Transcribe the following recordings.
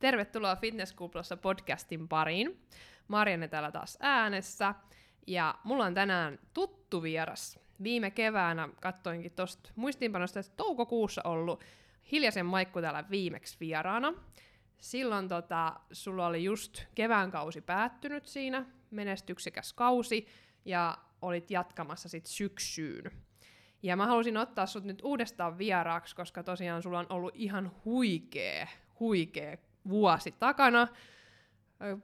Tervetuloa Fitnesskuplassa podcastin pariin. Marianne täällä taas äänessä. Ja mulla on tänään tuttu vieras. Viime keväänä katsoinkin tuosta muistiinpanosta, että toukokuussa ollut Hiljaisen Maikku täällä viimeksi vieraana. Silloin tota, sulla oli just kevään kausi päättynyt siinä, menestyksekäs kausi, ja olit jatkamassa sit syksyyn. Ja mä halusin ottaa sut nyt uudestaan vieraaksi, koska tosiaan sulla on ollut ihan huikee, huikee vuosi takana.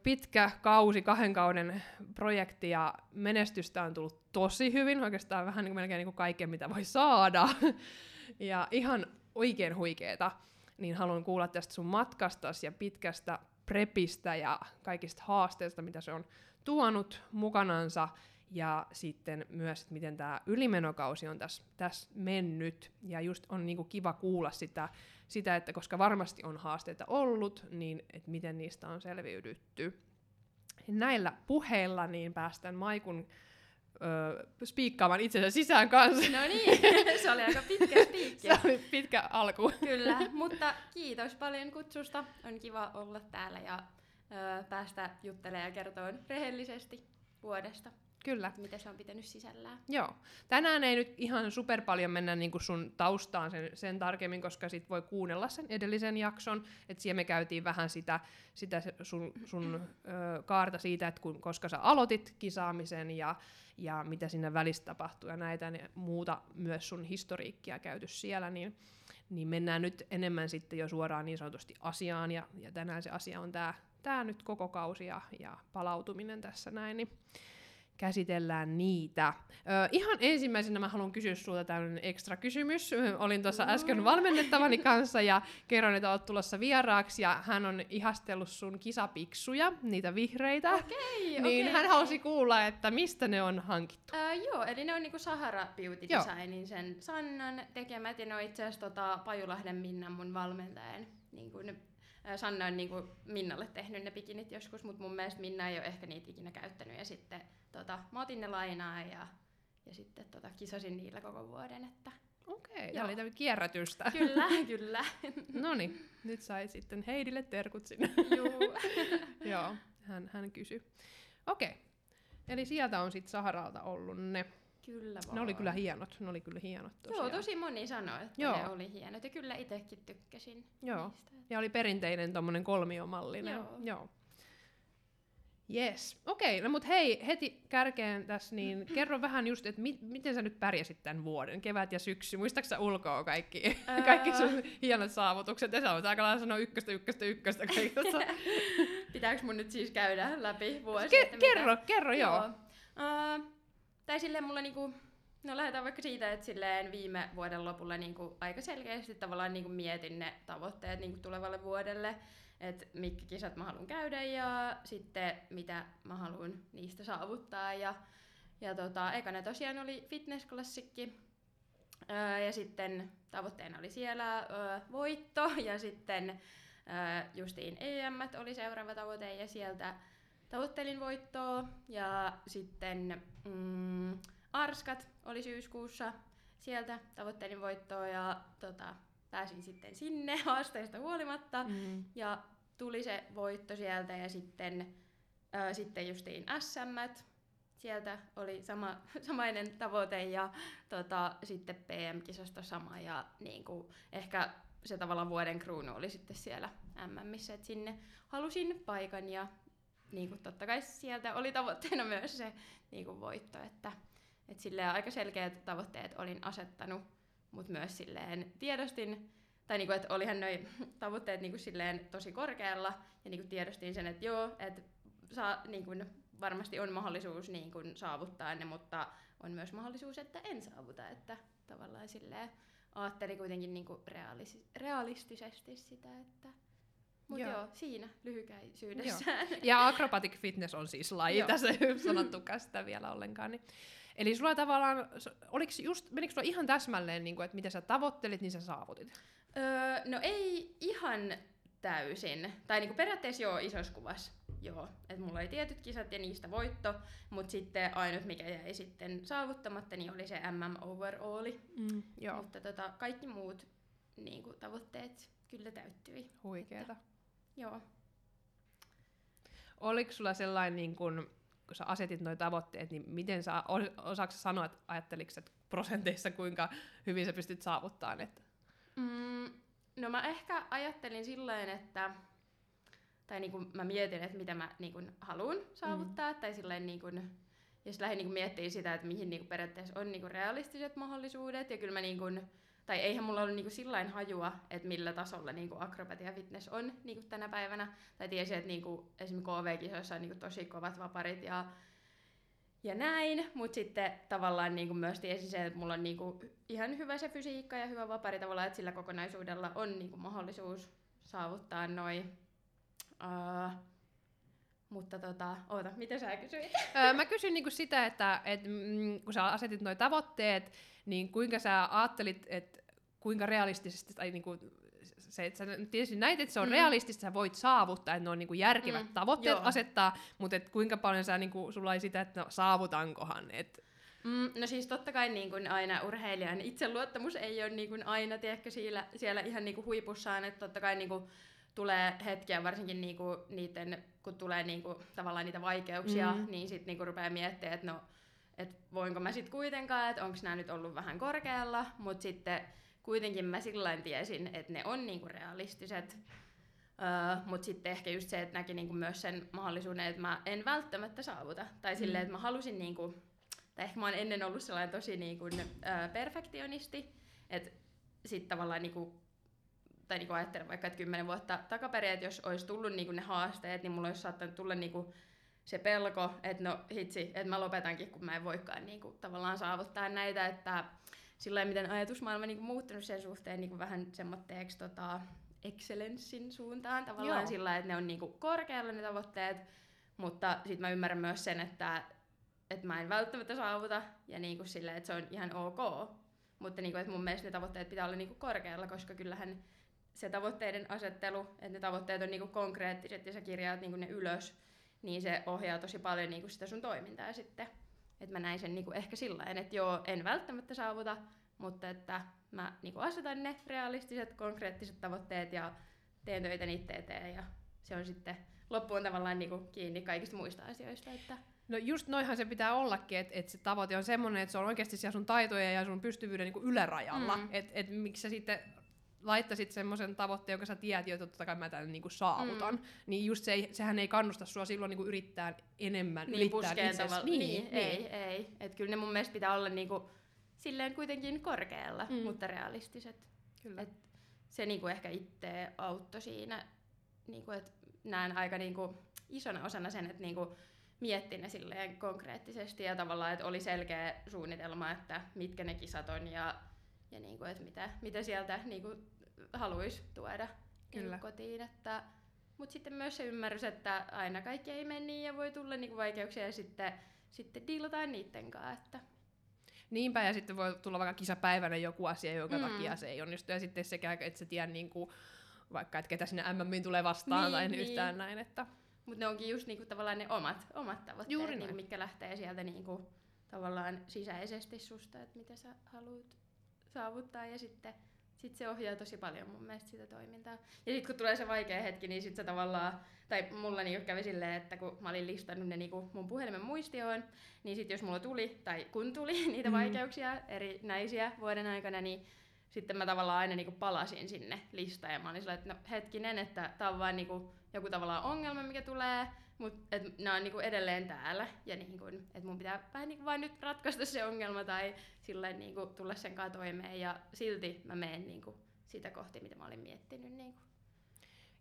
Pitkä kausi, kahden kauden projekti ja menestystä on tullut tosi hyvin, oikeastaan vähän niin kuin melkein niin kuin kaiken, mitä voi saada. ja ihan oikein huikeeta, niin haluan kuulla tästä sun matkastas ja pitkästä prepistä ja kaikista haasteista, mitä se on tuonut mukanansa ja sitten myös, että miten tämä ylimenokausi on tässä täs mennyt, ja just on niinku kiva kuulla sitä, sitä, että koska varmasti on haasteita ollut, niin että miten niistä on selviydytty. Näillä puheilla niin päästään Maikun öö, spiikkaamaan itsensä sisään kanssa. No niin, se oli aika pitkä spiikki. se oli pitkä alku. Kyllä, mutta kiitos paljon kutsusta. On kiva olla täällä ja öö, päästä juttelemaan ja kertoa rehellisesti vuodesta. Kyllä. Mitä se on pitänyt sisällään. Joo. Tänään ei nyt ihan super paljon mennä niin kuin sun taustaan sen, sen tarkemmin, koska sit voi kuunnella sen edellisen jakson. Että siellä me käytiin vähän sitä, sitä sun, sun ö, kaarta siitä, että kun, koska sä aloitit kisaamisen ja, ja mitä sinne välissä tapahtui ja näitä ja muuta myös sun historiikkia käyty siellä, niin, niin mennään nyt enemmän sitten jo suoraan niin sanotusti asiaan. Ja, ja tänään se asia on tämä tää nyt koko kausi ja, ja palautuminen tässä näin. Niin käsitellään niitä. Ö, ihan ensimmäisenä mä haluan kysyä sulta tämmöinen ekstra kysymys. Olin tuossa äsken valmennettavani kanssa ja kerroin, että olet tulossa vieraaksi ja hän on ihastellut sun kisapiksuja, niitä vihreitä. Okei, Niin okei. hän halusi kuulla, että mistä ne on hankittu. Öö, joo, eli ne on niinku Sahara Beauty. Designin sen Sannan tekemät, ja ne on itse asiassa tota, Pajulahden Minnan mun valmentajan. Niinku ne, ää, Sanna on niinku Minnalle tehnyt ne bikinit joskus, mutta mun mielestä Minna ei ole ehkä niitä ikinä käyttänyt. Ja sitten tota, mä otin ne lainaa ja, ja sitten tota, kisasin niillä koko vuoden. Että... Okei, okay, oli tämmöinen kierrätystä. Kyllä, kyllä. no niin, nyt sai sitten Heidille terkut sinne. Juu. Joo, hän, hän kysyi. Okei, okay. eli sieltä on sitten Saharalta ollut ne. Kyllä vaan. Ne oli kyllä hienot, ne oli kyllä hienot tosiaan. Joo, tosi moni sanoi, että Joo. ne oli hienot. Ja kyllä itsekin tykkäsin Joo. niistä. Ja oli perinteinen tommonen kolmiomallinen. Joo. Joo. Yes. Okei, no mut hei, heti kärkeen tässä, niin kerro vähän just, että mi- miten sä nyt pärjäsit tämän vuoden, kevät ja syksy. Muistatko sä ulkoa kaikki, Öö. kaikki sun hienot saavutukset? Ja sä oot aika lailla sanoa ykköstä, ykköstä, ykköstä kaikesta. Pitääkö mun nyt siis käydä läpi vuosi? Ke- että mitä- kerro, kerro joo. Uh, tai silleen mulla niinku, no lähdetään vaikka siitä, että silleen viime vuoden lopulla niinku aika selkeästi tavallaan niinku mietin ne tavoitteet niinku tulevalle vuodelle, että mitkä kisat mä haluan käydä ja sitten mitä mä haluan niistä saavuttaa. Ja, ja tota, ekana tosiaan oli fitnessklassikki, ja sitten tavoitteena oli siellä voitto. Ja sitten justiin EM oli seuraava tavoite ja sieltä tavoittelin voittoa ja sitten mm, Arskat oli syyskuussa, sieltä tavoittelin voittoa ja tota, pääsin sitten sinne haasteista huolimatta Mm. ja tuli se voitto sieltä ja sitten, ää, sitten justiin SM, sieltä oli sama, samainen tavoite ja tota, sitten PM-kisosta sama ja niin kuin, ehkä se tavallaan vuoden kruunu oli sitten siellä MMissä, että sinne halusin paikan ja niin kuin totta kai sieltä oli tavoitteena myös se niin kuin voitto, että, että silleen aika selkeät tavoitteet olin asettanut, mutta myös silleen tiedostin, tai niinku, että olihan noi tavoitteet niinku silleen tosi korkealla, ja niinku tiedostin sen, että joo, että saa, niinku, varmasti on mahdollisuus niinku, saavuttaa ne, mutta on myös mahdollisuus, että en saavuta, että tavallaan silleen ajattelin kuitenkin niinku realis- realistisesti sitä, että mutta Joo. joo. joo, siinä lyhykäisyydessään. Ja acrobatic fitness on siis laji, Joo. tässä ei ole sanottukaan sitä vielä ollenkaan. Niin. Eli sulla tavallaan, oliko just, menikö sulla ihan täsmälleen, niin kuin, että mitä sä tavoittelit, niin sä saavutit? Öö, no ei ihan täysin. Tai niinku periaatteessa joo, isossa kuvassa joo. Et mulla oli tietyt kisat ja niistä voitto, mutta sitten ainut mikä jäi sitten saavuttamatta, niin oli se MM overalli. Mm, joo, Mutta tota, kaikki muut niinku, tavoitteet kyllä täyttyi. huikeeta. Joo. Oliko sulla sellainen, niin kun, kun sä asetit nuo tavoitteet, niin miten sä, osaako sanoa, että ajatteliko että prosenteissa kuinka hyvin sä pystyt saavuttamaan? Että... Mm, no mä ehkä ajattelin silleen, että tai niin kuin mä mietin, että mitä mä niin kuin haluan saavuttaa, mm. tai silleen niin kuin, ja sitten lähdin niin miettimään sitä, että mihin niin kuin periaatteessa on niin kuin realistiset mahdollisuudet, ja kyllä mä niin kuin, tai eihän mulla ollut niinku sillain hajua, että millä tasolla niinku akrobatia fitness on niinku tänä päivänä. Tai tiesin, että niinku, esimerkiksi KV-kisoissa on niinku tosi kovat vaparit ja, ja näin. Mutta sitten tavallaan niinku myös tiesin se, että mulla on niinku ihan hyvä se fysiikka ja hyvä vapari tavallaan, että sillä kokonaisuudella on niinku mahdollisuus saavuttaa noin. Uh, mutta tota, oota, mitä sä kysyit? Öö, mä kysyn niinku sitä, että et, mm, kun sä asetit nuo tavoitteet, niin kuinka sä ajattelit, että kuinka realistisesti, tai niinku, se, että sä tietysti näit, että se on mm. realistista, sä voit saavuttaa, että ne on niinku järkevät mm. tavoitteet Joo. asettaa, mutta et kuinka paljon sä, niinku, sulla ei sitä, että no, saavutankohan, et, Mm, no siis totta kai niin kuin aina urheilijan itseluottamus ei ole niin kuin aina tiedätkö, siellä, siellä ihan niin kuin huipussaan, että totta kai niin kuin tulee hetkiä, varsinkin niin kuin niiden, kun tulee niin kuin, tavallaan niitä vaikeuksia, mm. niin sitten niin rupeaa miettimään, että no, et voinko mä sitten kuitenkaan, että onko nämä nyt ollut vähän korkealla, mutta sitten kuitenkin mä sillä tiesin, että ne on niinku realistiset. Uh, mutta sitten ehkä just se, että näki niinku myös sen mahdollisuuden, että mä en välttämättä saavuta. Tai mm. silleen, että mä halusin, niinku, tai ehkä mä oon ennen ollut sellainen tosi niinku, uh, perfektionisti, että sitten tavallaan niinku, tai niinku ajattelen vaikka, että kymmenen vuotta takaperin, että jos olisi tullut niinku ne haasteet, niin mulla olisi saattanut tulla niinku se pelko, että no hitsi, että mä lopetankin, kun mä en voikaan niinku, tavallaan saavuttaa näitä, että sillä miten ajatusmaailma niinku, muuttunut sen suhteen niinku, vähän semmoitteeksi tota, excellenssin suuntaan, tavallaan Joo. sillä että ne on niinku, korkealla ne tavoitteet, mutta sitten mä ymmärrän myös sen, että että mä en välttämättä saavuta ja niinku sille, että se on ihan ok. Mutta niinku, että mun mielestä ne tavoitteet pitää olla niinku korkealla, koska kyllähän se tavoitteiden asettelu, että ne tavoitteet on niinku konkreettiset ja sä kirjaat niinku ne ylös, niin se ohjaa tosi paljon niinku sitä sun toimintaa sitten. Että mä näin sen niinku ehkä sillä että joo, en välttämättä saavuta, mutta että mä niinku asetan ne realistiset, konkreettiset tavoitteet ja teen töitä niitä eteen ja se on sitten loppuun tavallaan niinku kiinni kaikista muista asioista. Että No just noinhan se pitää ollakin, että et se tavoite on semmoinen, että se on oikeasti siellä sun taitoja ja sun pystyvyyden niinku ylärajalla. Mm. Että et miksi sä sitten laittaisit semmoisen tavoitteen, jonka sä tiedät, että totta kai mä tämän niinku saavutan, mm. niin just se, sehän ei kannusta sua silloin niinku yrittää enemmän, niin, yrittää itse niin, niin, niin, ei, ei. Et kyllä ne mun mielestä pitää olla niinku, silleen kuitenkin korkealla, mm. mutta realistiset. Kyllä. Et se niinku ehkä itse auttoi siinä, niinku, että näen aika niinku isona osana sen, että niinku mietti ne silleen konkreettisesti ja tavallaan, että oli selkeä suunnitelma, että mitkä ne kisat on ja, ja niinku, että mitä, mitä sieltä niinku haluaisi tuoda Kyllä. kotiin. Että, mutta sitten myös se ymmärrys, että aina kaikki ei mene niin ja voi tulla niinku vaikeuksia ja sitten, sitten diilataan niiden kanssa. Että. Niinpä, ja sitten voi tulla vaikka kisapäivänä joku asia, jonka mm. takia se ei onnistu. Ja sitten sekä, että se tiedä niinku, vaikka, että ketä sinne MMiin tulee vastaan niin, tai niin. yhtään näin. Että... Mutta ne onkin just niinku, tavallaan ne omat, omat tavoitteet, Juuri niinku, mitkä lähtee sieltä niinku, tavallaan sisäisesti susta, että mitä sä haluat saavuttaa. Ja sitten sit se ohjaa tosi paljon mun mielestä sitä toimintaa. Ja sitten kun tulee se vaikea hetki, niin sitten se tavallaan, tai mulla niinku kävi silleen, että kun mä olin listannut ne niinku mun puhelimen muistioon, niin sitten jos mulla tuli, tai kun tuli niitä mm. vaikeuksia eri näisiä vuoden aikana, niin sitten mä tavallaan aina niinku palasin sinne listaan ja mä olin silleen, että no hetkinen, että tää on vaan niinku joku tavallaan ongelma, mikä tulee, mutta nämä on niinku edelleen täällä ja niinku, että mun pitää vähän niinku vain nyt ratkaista se ongelma tai sillä niinku tulla sen kanssa toimeen ja silti mä menen niinku sitä kohti, mitä mä olin miettinyt. Niinku.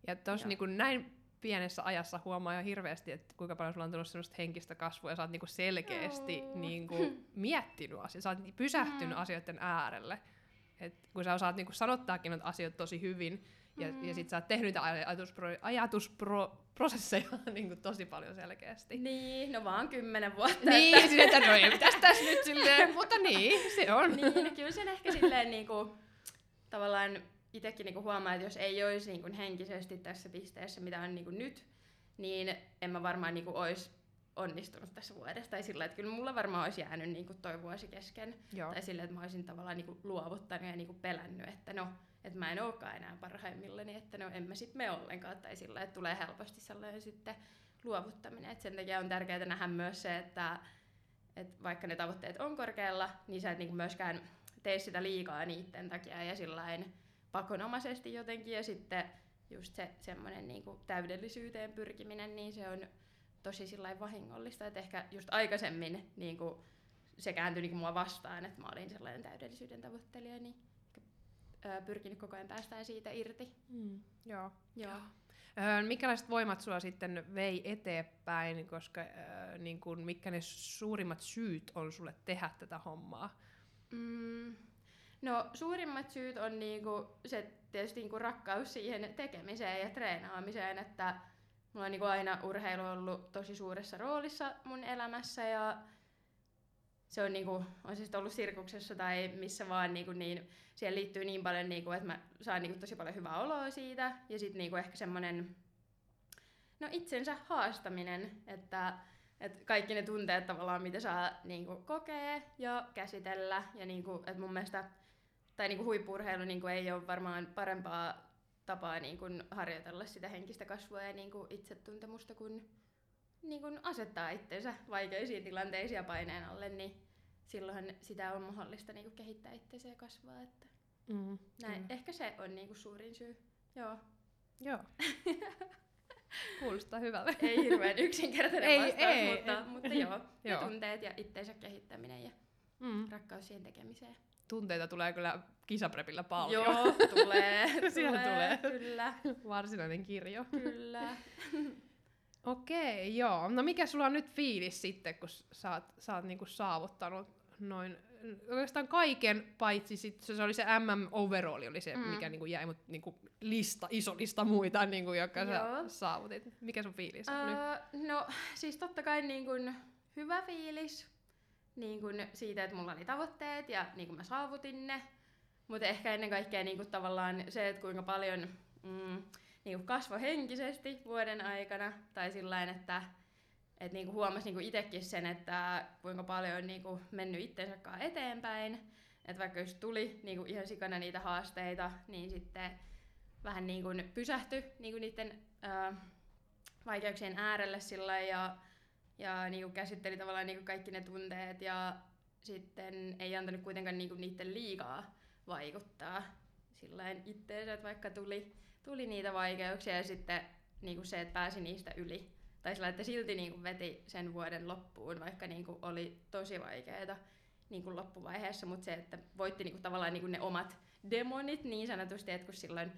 Ja tuossa niinku näin pienessä ajassa huomaa jo hirveästi, että kuinka paljon sulla on tullut sellaista henkistä kasvua ja sä oot niinku selkeästi oh. niinku miettinyt asioita, sä oot pysähtynyt mm. asioiden äärelle. Et kun sä osaat niinku sanottaakin noita asioita tosi hyvin, ja, mm. ja sit sä oot tehnyt niitä ajatuspro, ajatusprosesseja niin kuin tosi paljon selkeästi. Niin, no vaan kymmenen vuotta. Niin, että... että no ei pitäisi tässä nyt silleen, mutta niin, se on. Niin, no kyllä sen ehkä silleen niin kuin, tavallaan itsekin niin huomaa, että jos ei olisi niin kuin henkisesti tässä pisteessä, mitä on niin kuin nyt, niin en mä varmaan niin kuin olisi onnistunut tässä vuodessa. Tai sillä, että kyllä mulla varmaan olisi jäänyt niin kuin toi vuosi kesken. Joo. Tai sillä, että mä olisin tavallaan niin kuin luovuttanut ja niin kuin pelännyt, että no, että mä en olekaan enää parhaimmillani, että no en mä sit me ollenkaan. Tai sillä, että tulee helposti sellainen sitten luovuttaminen. Et sen takia on tärkeää nähdä myös se, että, että vaikka ne tavoitteet on korkealla, niin sä et niin kuin myöskään tee sitä liikaa niiden takia ja sillain pakonomaisesti jotenkin. Ja sitten just se semmoinen niin kuin täydellisyyteen pyrkiminen, niin se on tosi sillain vahingollista, että ehkä just aikaisemmin niin kuin se kääntyi niin kuin mua vastaan, että mä olin sellainen täydellisyyden tavoittelija, niin pyrkinyt koko ajan päästään siitä irti. Mm. Joo. Joo. Öö, minkälaiset voimat sulla sitten vei eteenpäin, koska öö, niin kun, mitkä ne suurimmat syyt on sulle tehdä tätä hommaa? Mm, no suurimmat syyt on niinku se tietysti niinku rakkaus siihen tekemiseen ja treenaamiseen, että mulla on niinku aina urheilu ollut tosi suuressa roolissa mun elämässä ja se on, niinku, on siis ollut sirkuksessa tai missä vaan, niinku, niin siihen liittyy niin paljon, niinku, että mä saan niinku, tosi paljon hyvää oloa siitä. Ja sitten niinku, ehkä semmoinen no, itsensä haastaminen, että et kaikki ne tunteet tavallaan, mitä saa niinku, kokea ja käsitellä. Ja niinku, että mun mielestä, tai niinku, huippurheilu niinku, ei ole varmaan parempaa tapaa niinku, harjoitella sitä henkistä kasvua ja niinku, itsetuntemusta kuin niin kun asettaa itsensä vaikeisiin tilanteisiin ja paineen alle, niin silloin sitä on mahdollista niin kun kehittää itseensä ja kasvaa. Että Mm. näin. Ehkä se on niin kun suurin syy. Joo. Joo. Kuulostaa hyvältä. Ei hirveän yksinkertainen Ei, vastaus, ei. mutta, mutta joo. Ja Joo. tunteet ja itsensä kehittäminen ja Mm. rakkaus siihen tekemiseen. Tunteita tulee kyllä kisaprepillä paljon. Joo, tulee. Siellä tulee. Kyllä, Varsinainen kirjo. kyllä. Okei, joo. No mikä sulla on nyt fiilis sitten, kun sä oot, sä oot niinku saavuttanut noin oikeastaan kaiken, paitsi sit, se oli se MM overall, oli se, Mm. mikä niinku jäi, mutta niinku lista, iso lista muita, niinku, jotka Joo. sä saavutit. Mikä sun fiilis on nyt? Öö, no siis totta kai niin kun, hyvä fiilis niin kun, siitä, että mulla oli tavoitteet ja niin kun mä saavutin ne. Mutta ehkä ennen kaikkea niin kun, tavallaan se, että kuinka paljon mm, niin kun kasvoi henkisesti vuoden aikana. Tai sillä että et niin huomasi niin itsekin sen, että kuinka paljon on niin kun, mennyt itsensä eteenpäin. Että vaikka jos tuli niin kun, ihan sikana niitä haasteita, niin sitten vähän niin kun, pysähtyi niin kun, niiden... Öö, vaikeuksien äärelle sillä lailla ja, ja niinku käsitteli tavallaan niinku kaikki ne tunteet ja sitten ei antanut kuitenkaan niinku niiden liikaa vaikuttaa sillä itteensä, että vaikka tuli, tuli niitä vaikeuksia ja sitten niinku se, että pääsi niistä yli. Tai sillä, että silti niinku veti sen vuoden loppuun, vaikka niinku oli tosi vaikeaa niinku loppuvaiheessa, mutta se, että voitti niinku tavallaan niinku ne omat demonit niin sanotusti, että kun silloin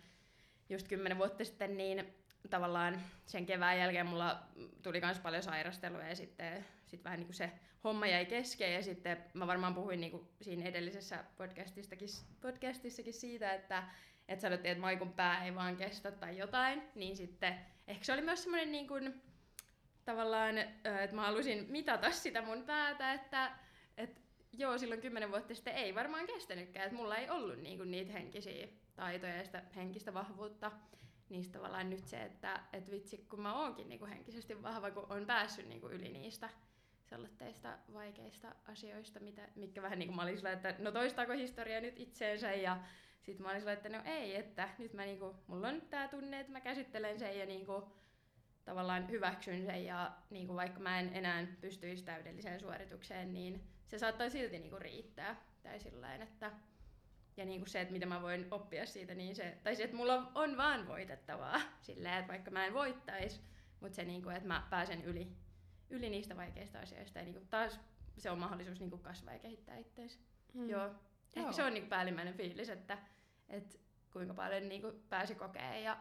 just kymmenen vuotta sitten, niin tavallaan sen kevään jälkeen mulla tuli myös paljon sairasteluja ja sitten sit vähän niin kuin se homma jäi kesken ja sitten mä varmaan puhuin niin kuin siinä edellisessä podcastistakin, podcastissakin siitä, että, että sanottiin, että maikun pää ei vaan kestä tai jotain, niin sitten ehkä se oli myös semmoinen niin kuin, tavallaan, että mä halusin mitata sitä mun päätä, että, että joo, silloin kymmenen vuotta sitten ei varmaan kestänytkään, että mulla ei ollut niin kuin niitä henkisiä taitoja ja sitä henkistä vahvuutta niistä tavallaan nyt se, että et vitsi, kun mä oonkin niinku henkisesti vahva, kun on päässyt niinku yli niistä sellaisista vaikeista asioista, mitä, mitkä vähän niin kuin mä olin sillä, että no toistaako historia nyt itseensä ja sitten mä olin sillä, että no ei, että nyt mä niinku, mulla on tää tunne, että mä käsittelen sen ja niinku, tavallaan hyväksyn sen ja niinku, vaikka mä en enää pystyisi täydelliseen suoritukseen, niin se saattaa silti niinku riittää. Tai sillain, että ja niin kuin se, että mitä mä voin oppia siitä, niin se, tai se, että mulla on, on vaan voitettavaa silleen, että vaikka mä en voittais, mutta se, niin kuin, että mä pääsen yli, yli niistä vaikeista asioista ja niin kuin taas se on mahdollisuus niin kuin kasvaa ja kehittää itseänsä. Mm. Joo. Ehkä Joo. se on niin kuin päällimmäinen fiilis, että, että kuinka paljon niin kuin pääsi kokee ja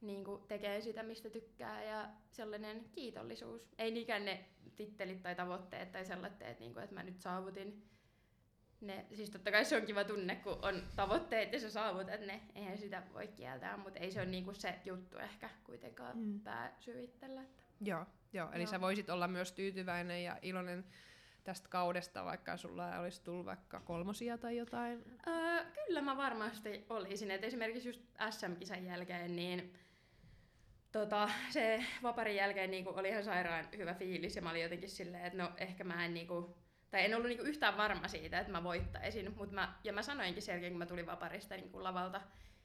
niin kuin tekee sitä, mistä tykkää ja sellainen kiitollisuus. Ei niinkään ne tittelit tai tavoitteet tai sellaiset, niin kuin, että mä nyt saavutin ne, siis totta kai se on kiva tunne, kun on tavoitteet ja sä saavutat ne, eihän sitä voi kieltää, mutta ei se ole niinku se juttu ehkä kuitenkaan Mm. pääsyy itsellä. Joo, joo, eli Joo. sä voisit olla myös tyytyväinen ja iloinen tästä kaudesta, vaikka sulla olisi tullut vaikka kolmosia tai jotain. Öö, kyllä mä varmasti olisin, että esimerkiksi just SM-kisan jälkeen, niin tota, se vaparin jälkeen niinku oli ihan sairaan hyvä fiilis ja mä olin jotenkin silleen, että no ehkä mä en niinku, tai en ollut niinku yhtään varma siitä, että mä voittaisin, mutta mä, ja mä sanoinkin sen jälkeen, kun mä tulin vaparista niinku lavalta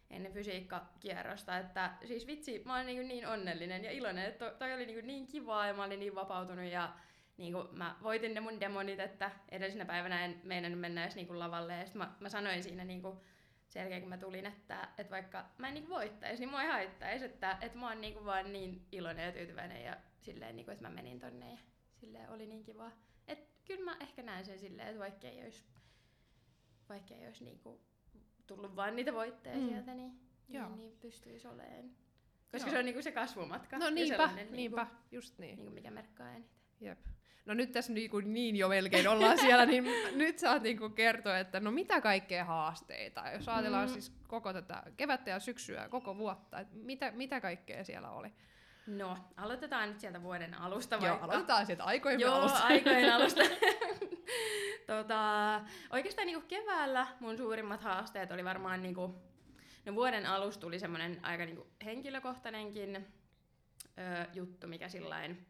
ennen fysiikkakierrosta, että siis vitsi, mä olin niin, niin onnellinen ja iloinen, että toi oli niin, niin kivaa ja mä olin niin vapautunut ja niin kuin mä voitin ne mun demonit, että edellisenä päivänä en meinannut mennä edes niin kuin lavalle ja mä, mä sanoin siinä niin kuin sen jälkeen, kun mä tulin, että, että vaikka mä en niin voittaisi, niin mua ei haittaisi, että, että mä oon niin kuin vaan niin iloinen ja tyytyväinen ja silleen, niin kuin, että mä menin tonne ja silleen oli niin kiva. Kyllä mä ehkä näen sen silleen, että vaikka ei olisi, vaikka ei olisi niin kuin tullut vaan niitä voitteja mm. sieltä, niin, niin, niin pystyisi olemaan. Koska Joo. se on niinku se kasvumatka. No niinpä, niinku, niinpä, just niin. Niinku mikä merkkaa eniten. Jep. No nyt tässä niinku niin jo melkein ollaan siellä, niin nyt saat niinku kertoa, että no mitä kaikkea haasteita, jos ajatellaan mm. siis koko tätä kevättä ja syksyä, koko vuotta, että mitä, mitä kaikkea siellä oli? No, aloitetaan nyt sieltä vuoden alusta vaikka. Joo, aloitetaan sieltä aikojen Joo, alusta. aikojen alusta. tota, oikeastaan niinku keväällä mun suurimmat haasteet oli varmaan niinku, no vuoden alusta tuli semmoinen aika niinku henkilökohtainenkin ö, juttu, mikä sillain,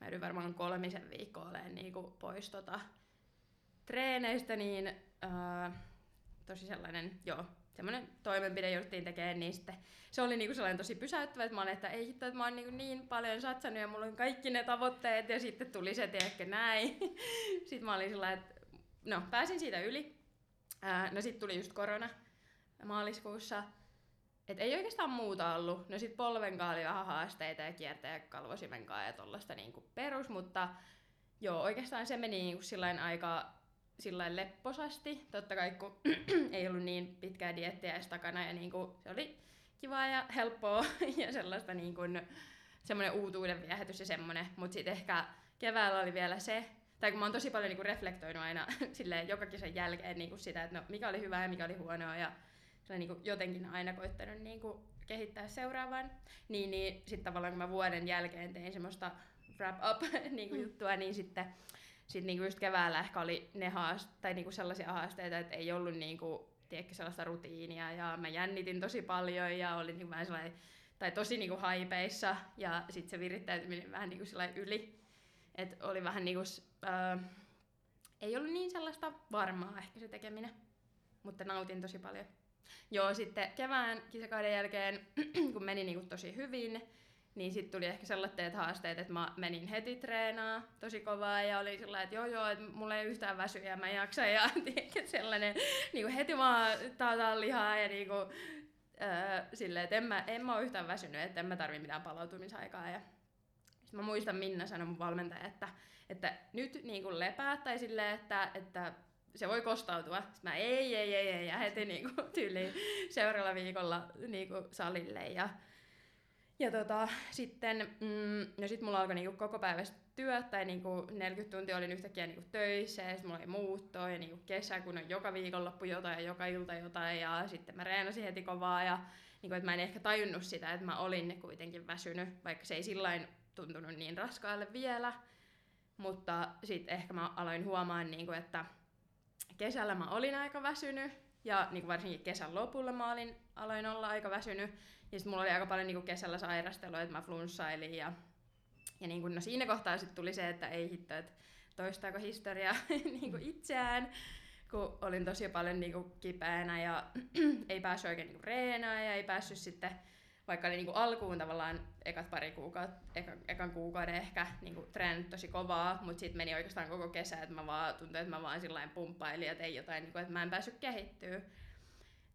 mä yhdyn varmaan kolmisen viikkoa olen niinku pois tota, treeneistä, niin ö, tosi sellainen, joo, semmoinen toimenpide jouduttiin tekemään, niin sitten se oli niinku sellainen tosi pysäyttävä, että mä olin, että ei hitto, että mä oon niinku niin paljon satsannut ja mulla on kaikki ne tavoitteet ja sitten tuli se, ehkä näin. sitten mä olin sellainen, että no, pääsin siitä yli. Ää, no sitten tuli just korona maaliskuussa. Et ei oikeastaan muuta ollut. No sit polvenkaan oli vähän haasteita ja kiertäjä kalvosimenkaan ja tollaista niinku perus, mutta joo, oikeastaan se meni niinku sillain aika sillain lepposasti. Totta kai kun ei ollut niin pitkää diettiä edes takana ja niinku, se oli kivaa ja helppoa ja sellaista niinku, semmoinen uutuuden viehätys ja semmoinen. Mutta sitten ehkä keväällä oli vielä se, tai kun mä oon tosi paljon niinku reflektoinut aina silleen, joka kisan jälkeen niinku sitä, että no, mikä oli hyvää ja mikä oli huonoa ja niinku jotenkin aina koittanut niinku kehittää seuraavaan, niin, niin sitten tavallaan kun mä vuoden jälkeen tein semmoista wrap up niinku mm. juttua, niin sitten sit niinku just keväällä ehkä oli ne haast- tai niinku sellaisia haasteita, että ei ollut niinku, tiedätkö, sellaista rutiinia ja mä jännitin tosi paljon ja olin niinku vähän sellainen, tai tosi niinku haipeissa ja sitten se virittäytyminen vähän niinku yli. että oli vähän niinku öö, ei ollut niin sellaista varmaa ehkä se tekeminen, mutta nautin tosi paljon. Joo, sitten kevään kisakauden jälkeen, kun meni niinku tosi hyvin, niin sitten tuli ehkä sellaiset haasteet, että mä menin heti treenaa tosi kovaa ja oli sellainen, että joo joo, että mulla ei yhtään väsy ja mä jaksan ja sellainen niinku heti vaan taataan lihaa ja niinku, öö, silleen, että en mä, en mä ole yhtään väsynyt, että en mä tarvi mitään palautumisaikaa ja sitten mä muistan Minna sanoi mun valmentaja, että että nyt niin kuin lepää tai silleen, että, että se voi kostautua. Sitten mä ei, ei, ei, ei, ja heti niin kuin, tyyliin seuraavalla viikolla niin kuin salille. Ja, ja tota, sitten, mm, no sit mulla alkoi niinku koko päivästä työt, tai niinku 40 tuntia olin yhtäkkiä niinku töissä, ja sitten mulla oli muuttoa, ja niinku kesä, kun on joka viikonloppu jotain, ja joka ilta jotain, ja sitten mä reenasin heti kovaa, ja niinku, että mä en ehkä tajunnut sitä, että mä olin kuitenkin väsynyt, vaikka se ei sillain tuntunut niin raskaalle vielä. Mutta sitten ehkä mä aloin huomaan, niin kuin, että kesällä mä olin aika väsynyt ja niin kuin varsinkin kesän lopulla mä olin, aloin olla aika väsynyt. Ja sitten mulla oli aika paljon niin kuin kesällä sairastelua, että mä flunssailin ja, ja niin kuin, no siinä kohtaa sitten tuli se, että ei hitto, että toistaako historia niin kuin itseään, kun olin tosi paljon niin kuin kipeänä ja ei päässyt oikein niin kuin reenaan ja ei päässyt sitten vaikka oli niinku alkuun tavallaan ekat pari kuukautta, eka, ekan kuukauden ehkä niinku treenannut tosi kovaa, mutta sitten meni oikeastaan koko kesä, että mä vaan tuntui, että mä vaan sillain pumppailin ja tein jotain, niinku, että mä en päässyt kehittyä.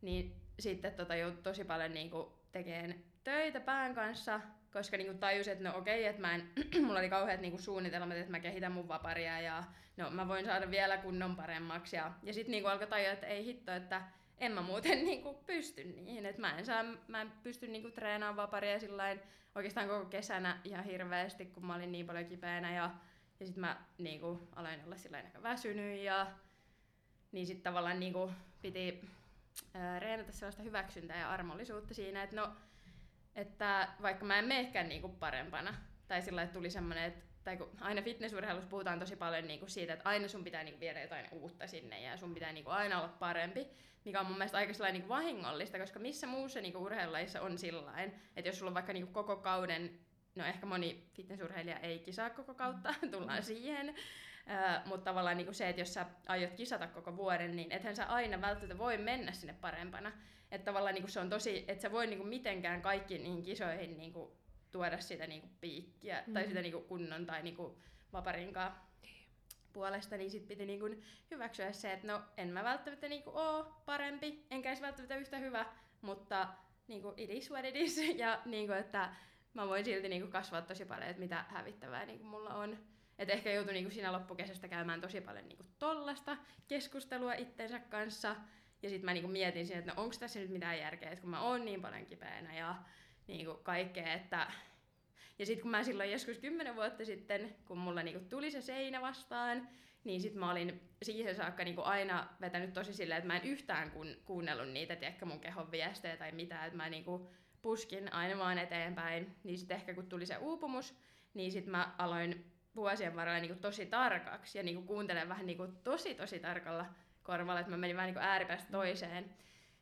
Niin sitten tota joutui tosi paljon niinku tekemään töitä pään kanssa, koska niinku tajusin, että no okei, että mä en, mulla oli kauheat niinku suunnitelmat, että mä kehitän mun vaparia ja no mä voin saada vielä kunnon paremmaksi. Ja, ja sitten niinku alkoi tajua, että ei hitto, että en mä muuten niinku pysty niihin. Et mä en, saa, mä en pysty niinku treenaamaan vaparia sillain oikeastaan koko kesänä ihan hirveästi, kun mä olin niin paljon kipeänä. Ja, ja sitten mä niinku aloin olla sillä aika väsynyt. Ja, niin sitten tavallaan niinku piti reenata sellaista hyväksyntää ja armollisuutta siinä, että no, että vaikka mä en menekään niinku parempana, tai sillä että tuli semmoinen, että tai kun aina fitnessurheilussa puhutaan tosi paljon niinku siitä, että aina sun pitää niinku viedä jotain uutta sinne ja sun pitää niinku aina olla parempi, mikä on mun mielestä aika niinku vahingollista, koska missä muussa niinku urheilulajissa on sillain, että jos sulla on vaikka niinku koko kauden, no ehkä moni fitnessurheilija ei kisaa koko kautta, tullaan siihen, Mutta tavallaan niinku se, että jos sä aiot kisata koko vuoden, niin ethän sä aina välttämättä voi mennä sinne parempana. Että tavallaan niinku se on tosi, että sä voi niinku mitenkään kaikkiin niihin kisoihin niinku tuoda sitä niinku piikkiä mm. tai sitä niinku kunnon tai niinku vaparinkaa puolesta, niin sit piti niinku hyväksyä se, että no en mä välttämättä niinku oo parempi, enkä edes välttämättä yhtä hyvä, mutta niinku it is what it is, ja niinku, että mä voin silti niinku kasvaa tosi paljon, että mitä hävittävää niinku mulla on. Et ehkä joutui niinku siinä loppukesästä käymään tosi paljon niinku tollasta keskustelua itsensä kanssa, ja sitten mä niinku mietin siinä, että no onko tässä nyt mitään järkeä, että kun mä oon niin paljon kipeänä ja niinku kaikkea, että... Ja sitten kun mä silloin joskus kymmenen vuotta sitten, kun mulla niinku tuli se seinä vastaan, niin sitten mä olin siihen saakka niinku aina vetänyt tosi silleen, että mä en yhtään kun, kuunnellut niitä, tiedätkö, mun kehon viestejä tai mitään, että mä niinku puskin aina vaan eteenpäin. Niin sitten ehkä kun tuli se uupumus, niin sitten mä aloin vuosien varrella niinku tosi tarkaksi ja niinku kuuntelen vähän niinku tosi tosi tarkalla korvalla, että mä menin vähän niinku ääripäästä toiseen.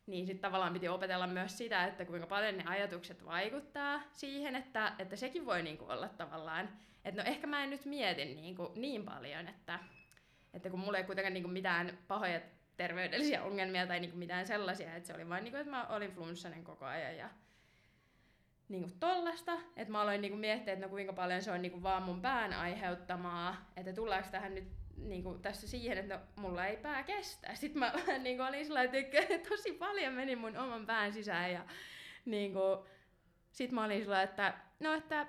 Niin sitten tavallaan piti opetella myös sitä, että kuinka paljon ne ajatukset vaikuttaa siihen, että, että sekin voi niinku olla tavallaan, että no ehkä mä en nyt mieti niinku niin paljon, että, että kun mulla ei kuitenkaan niinku mitään pahoja terveydellisiä ongelmia tai niinku mitään sellaisia, että se oli vain niinku, että mä olin flunssainen koko ajan ja niinku tollasta, että mä aloin niinku miettiä, että no kuinka paljon se on niinku vaan mun pään aiheuttamaa, että tullaanko tähän nyt niin kuin tässä siihen, että no, mulla ei pää kestä. Sitten mä niin kuin olin sellainen, että tosi paljon meni mun oman pään sisään ja niin kuin, sit mä olin sellainen, että no että,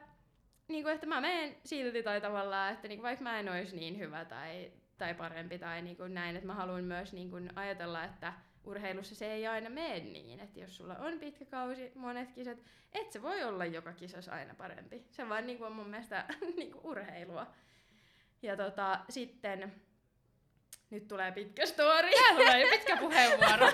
niin kuin, että mä menen silti tai tavallaan, että niin kuin, vaikka mä en olisi niin hyvä tai, tai parempi tai niin kuin näin, että mä haluan myös niin kuin ajatella, että urheilussa se ei aina mene niin, että jos sulla on pitkä kausi, monet kisat, et se voi olla joka kisassa aina parempi. Se vaan niin kuin on mun mielestä niin kuin urheilua. Ja tota, sitten nyt tulee pitkä story. Tulee pitkä puheenvuoro.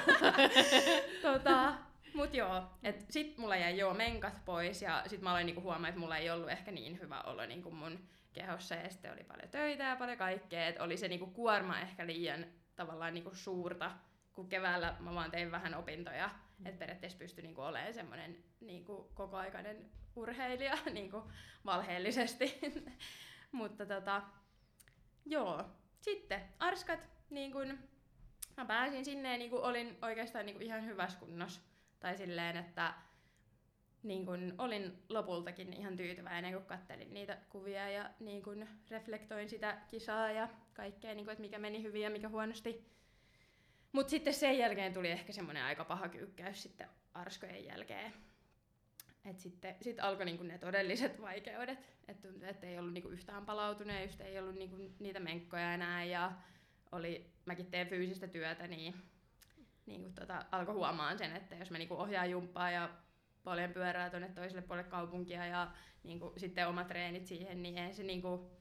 tota, mut joo, et sit mulla jäi joo menkat pois ja sit mä aloin niinku huomaa, että mulla ei ollut ehkä niin hyvä olo niinku mun kehossa ja sitten oli paljon töitä ja paljon kaikkea, että oli se niinku kuorma ehkä liian tavallaan niinku suurta, kun keväällä mä vaan tein vähän opintoja, mm. että periaatteessa pystyi niinku olemaan semmoinen niinku kokoaikainen urheilija niinku valheellisesti. Mutta tota, Joo. Sitten Arskat, niin kun, mä pääsin sinne ja niin kun olin oikeastaan niin kun ihan hyvässä kunnossa. Tai silleen, että niin kun olin lopultakin ihan tyytyväinen, kun kattelin niitä kuvia ja niin kun reflektoin sitä kisaa ja kaikkea, niin kun, että mikä meni hyvin ja mikä huonosti. Mutta sitten sen jälkeen tuli ehkä semmoinen aika paha kyykkäys sitten Arskojen jälkeen. Et sitten sit alkoi niinku ne todelliset vaikeudet, että et ei ollut niinku yhtään palautunut, just ei ollut niinku niitä menkkoja enää ja oli, mäkin teen fyysistä työtä, niin niinku tota, alkoi huomaan sen, että jos mä niinku ohjaan jumppaa ja paljon pyörää tuonne toiselle puolelle kaupunkia ja niinku, sitten omat treenit siihen, niin ei se niinku,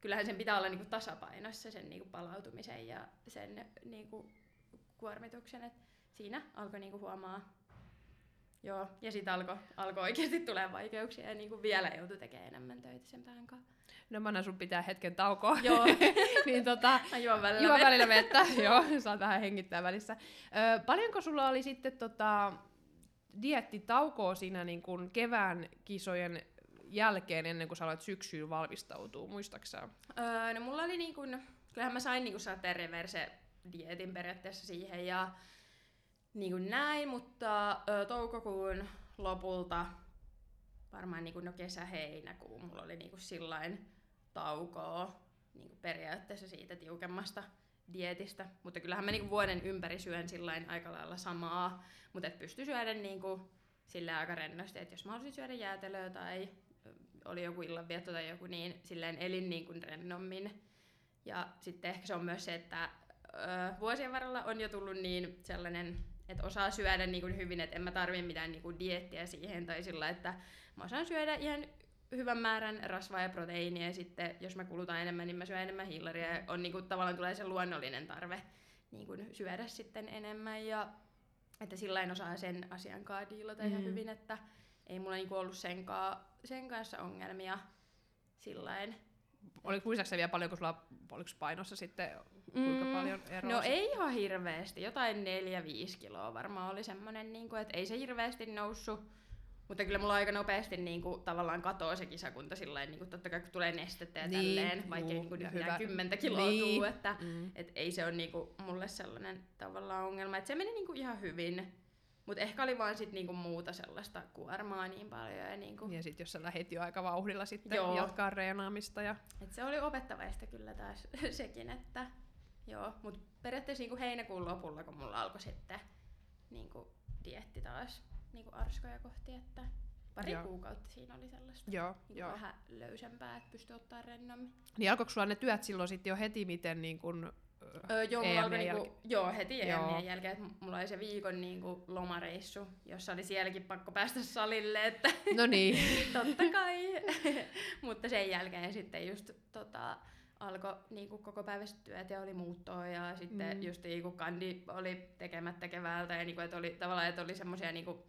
kyllähän sen pitää olla niinku tasapainossa sen niinku palautumisen ja sen niinku kuormituksen, että siinä alkoi niinku huomaa Joo, ja sitten alkoi alko oikeasti tulee vaikeuksia ja niinku vielä joutui tekemään enemmän töitä sen pään kanssa. No mä annan sun pitää hetken taukoa. Joo. niin tota, mä juon välillä, juon välillä vettä. Joo, saa vähän hengittää välissä. Ö, paljonko sulla oli sitten tota, diettitaukoa siinä niin kun kevään kisojen jälkeen ennen kuin sä aloit syksyyn valmistautua, muistaaksä? Öö, no mulla oli niin kun, kyllähän mä sain niin kun reverse dietin periaatteessa siihen ja niin kuin näin, mutta ö, toukokuun lopulta, varmaan niin kuin no kesä-heinäkuu, mulla oli niin kuin sillain taukoa niin kuin periaatteessa siitä tiukemmasta dietistä, mutta kyllähän mä niin kuin vuoden ympäri syön sillain aika lailla samaa, mutta et pysty syödä niin kuin sillä aika rennosti, että jos mä haluaisin syödä jäätelöä tai oli joku illanvietto tai joku, niin silleen elin niin kuin rennommin. Ja sitten ehkä se on myös se, että ö, vuosien varrella on jo tullut niin sellainen että osaa syödä niin kuin hyvin, että en mä tarvi mitään niin kuin diettiä siihen tai sillä, että mä osaan syödä ihan hyvän määrän rasvaa ja proteiinia ja sitten jos mä kulutan enemmän, niin mä syön enemmän hillaria ja on niin kuin, tavallaan tulee se luonnollinen tarve niin kuin syödä sitten enemmän ja että sillä osaa sen asian kanssa diilata mm. ihan hyvin, että ei mulla niin kuin ollut sen, sen kanssa ongelmia sillain Oliko muistaakseni vielä paljon, kun sulla oliko painossa sitten kuinka Mm, paljon eroa? No ei ihan hirveästi, jotain 4-5 kiloa varmaan oli semmonen, niin kuin, että ei se hirveästi noussut. Mutta kyllä mulla aika nopeasti niin kuin, tavallaan katoo se kisakunta silleen, niin kuin, totta kai kun tulee nestettä ja Niin, tälleen, vaikka juu, niin kuin, nyt hyvä. kymmentä kiloa Niin. tuu, että Mm. et ei se ole niinku mulle sellainen tavallaan ongelma. Et se meni niinku ihan hyvin. Mutta ehkä oli vaan sit niinku muuta sellaista kuormaa niin paljon. Ja niinku, Ja sitten jos sä lähet jo aika vauhdilla sitten Joo. jatkaa reenaamista. Ja... et se oli opettavaista kyllä taas sekin, että joo. Mutta periaatteessa niinku heinäkuun lopulla, kun mulla alkoi sitten niinku dietti taas niinku arskoja kohti, että pari Joo. kuukautta siinä oli sellaista Joo, niinku joo. vähän löysempää, että pystyi ottaa rennommin. Niin alkoiko sulla ne työt silloin sitten jo heti miten niin kun, Öö, joo, mulla alkoi EMien niinku, joo, heti Joo. EMien jälkeen, että mulla oli se viikon niinku lomareissu, jossa oli sielläkin pakko päästä salille, että No niin. totta kai. Mutta sen jälkeen sitten just tota, alkoi niinku koko päiväiset työt ja oli muuttoa ja sitten Mm. just niinku kandi oli tekemättä keväältä ja niinku, että oli tavallaan, että oli semmoisia niinku,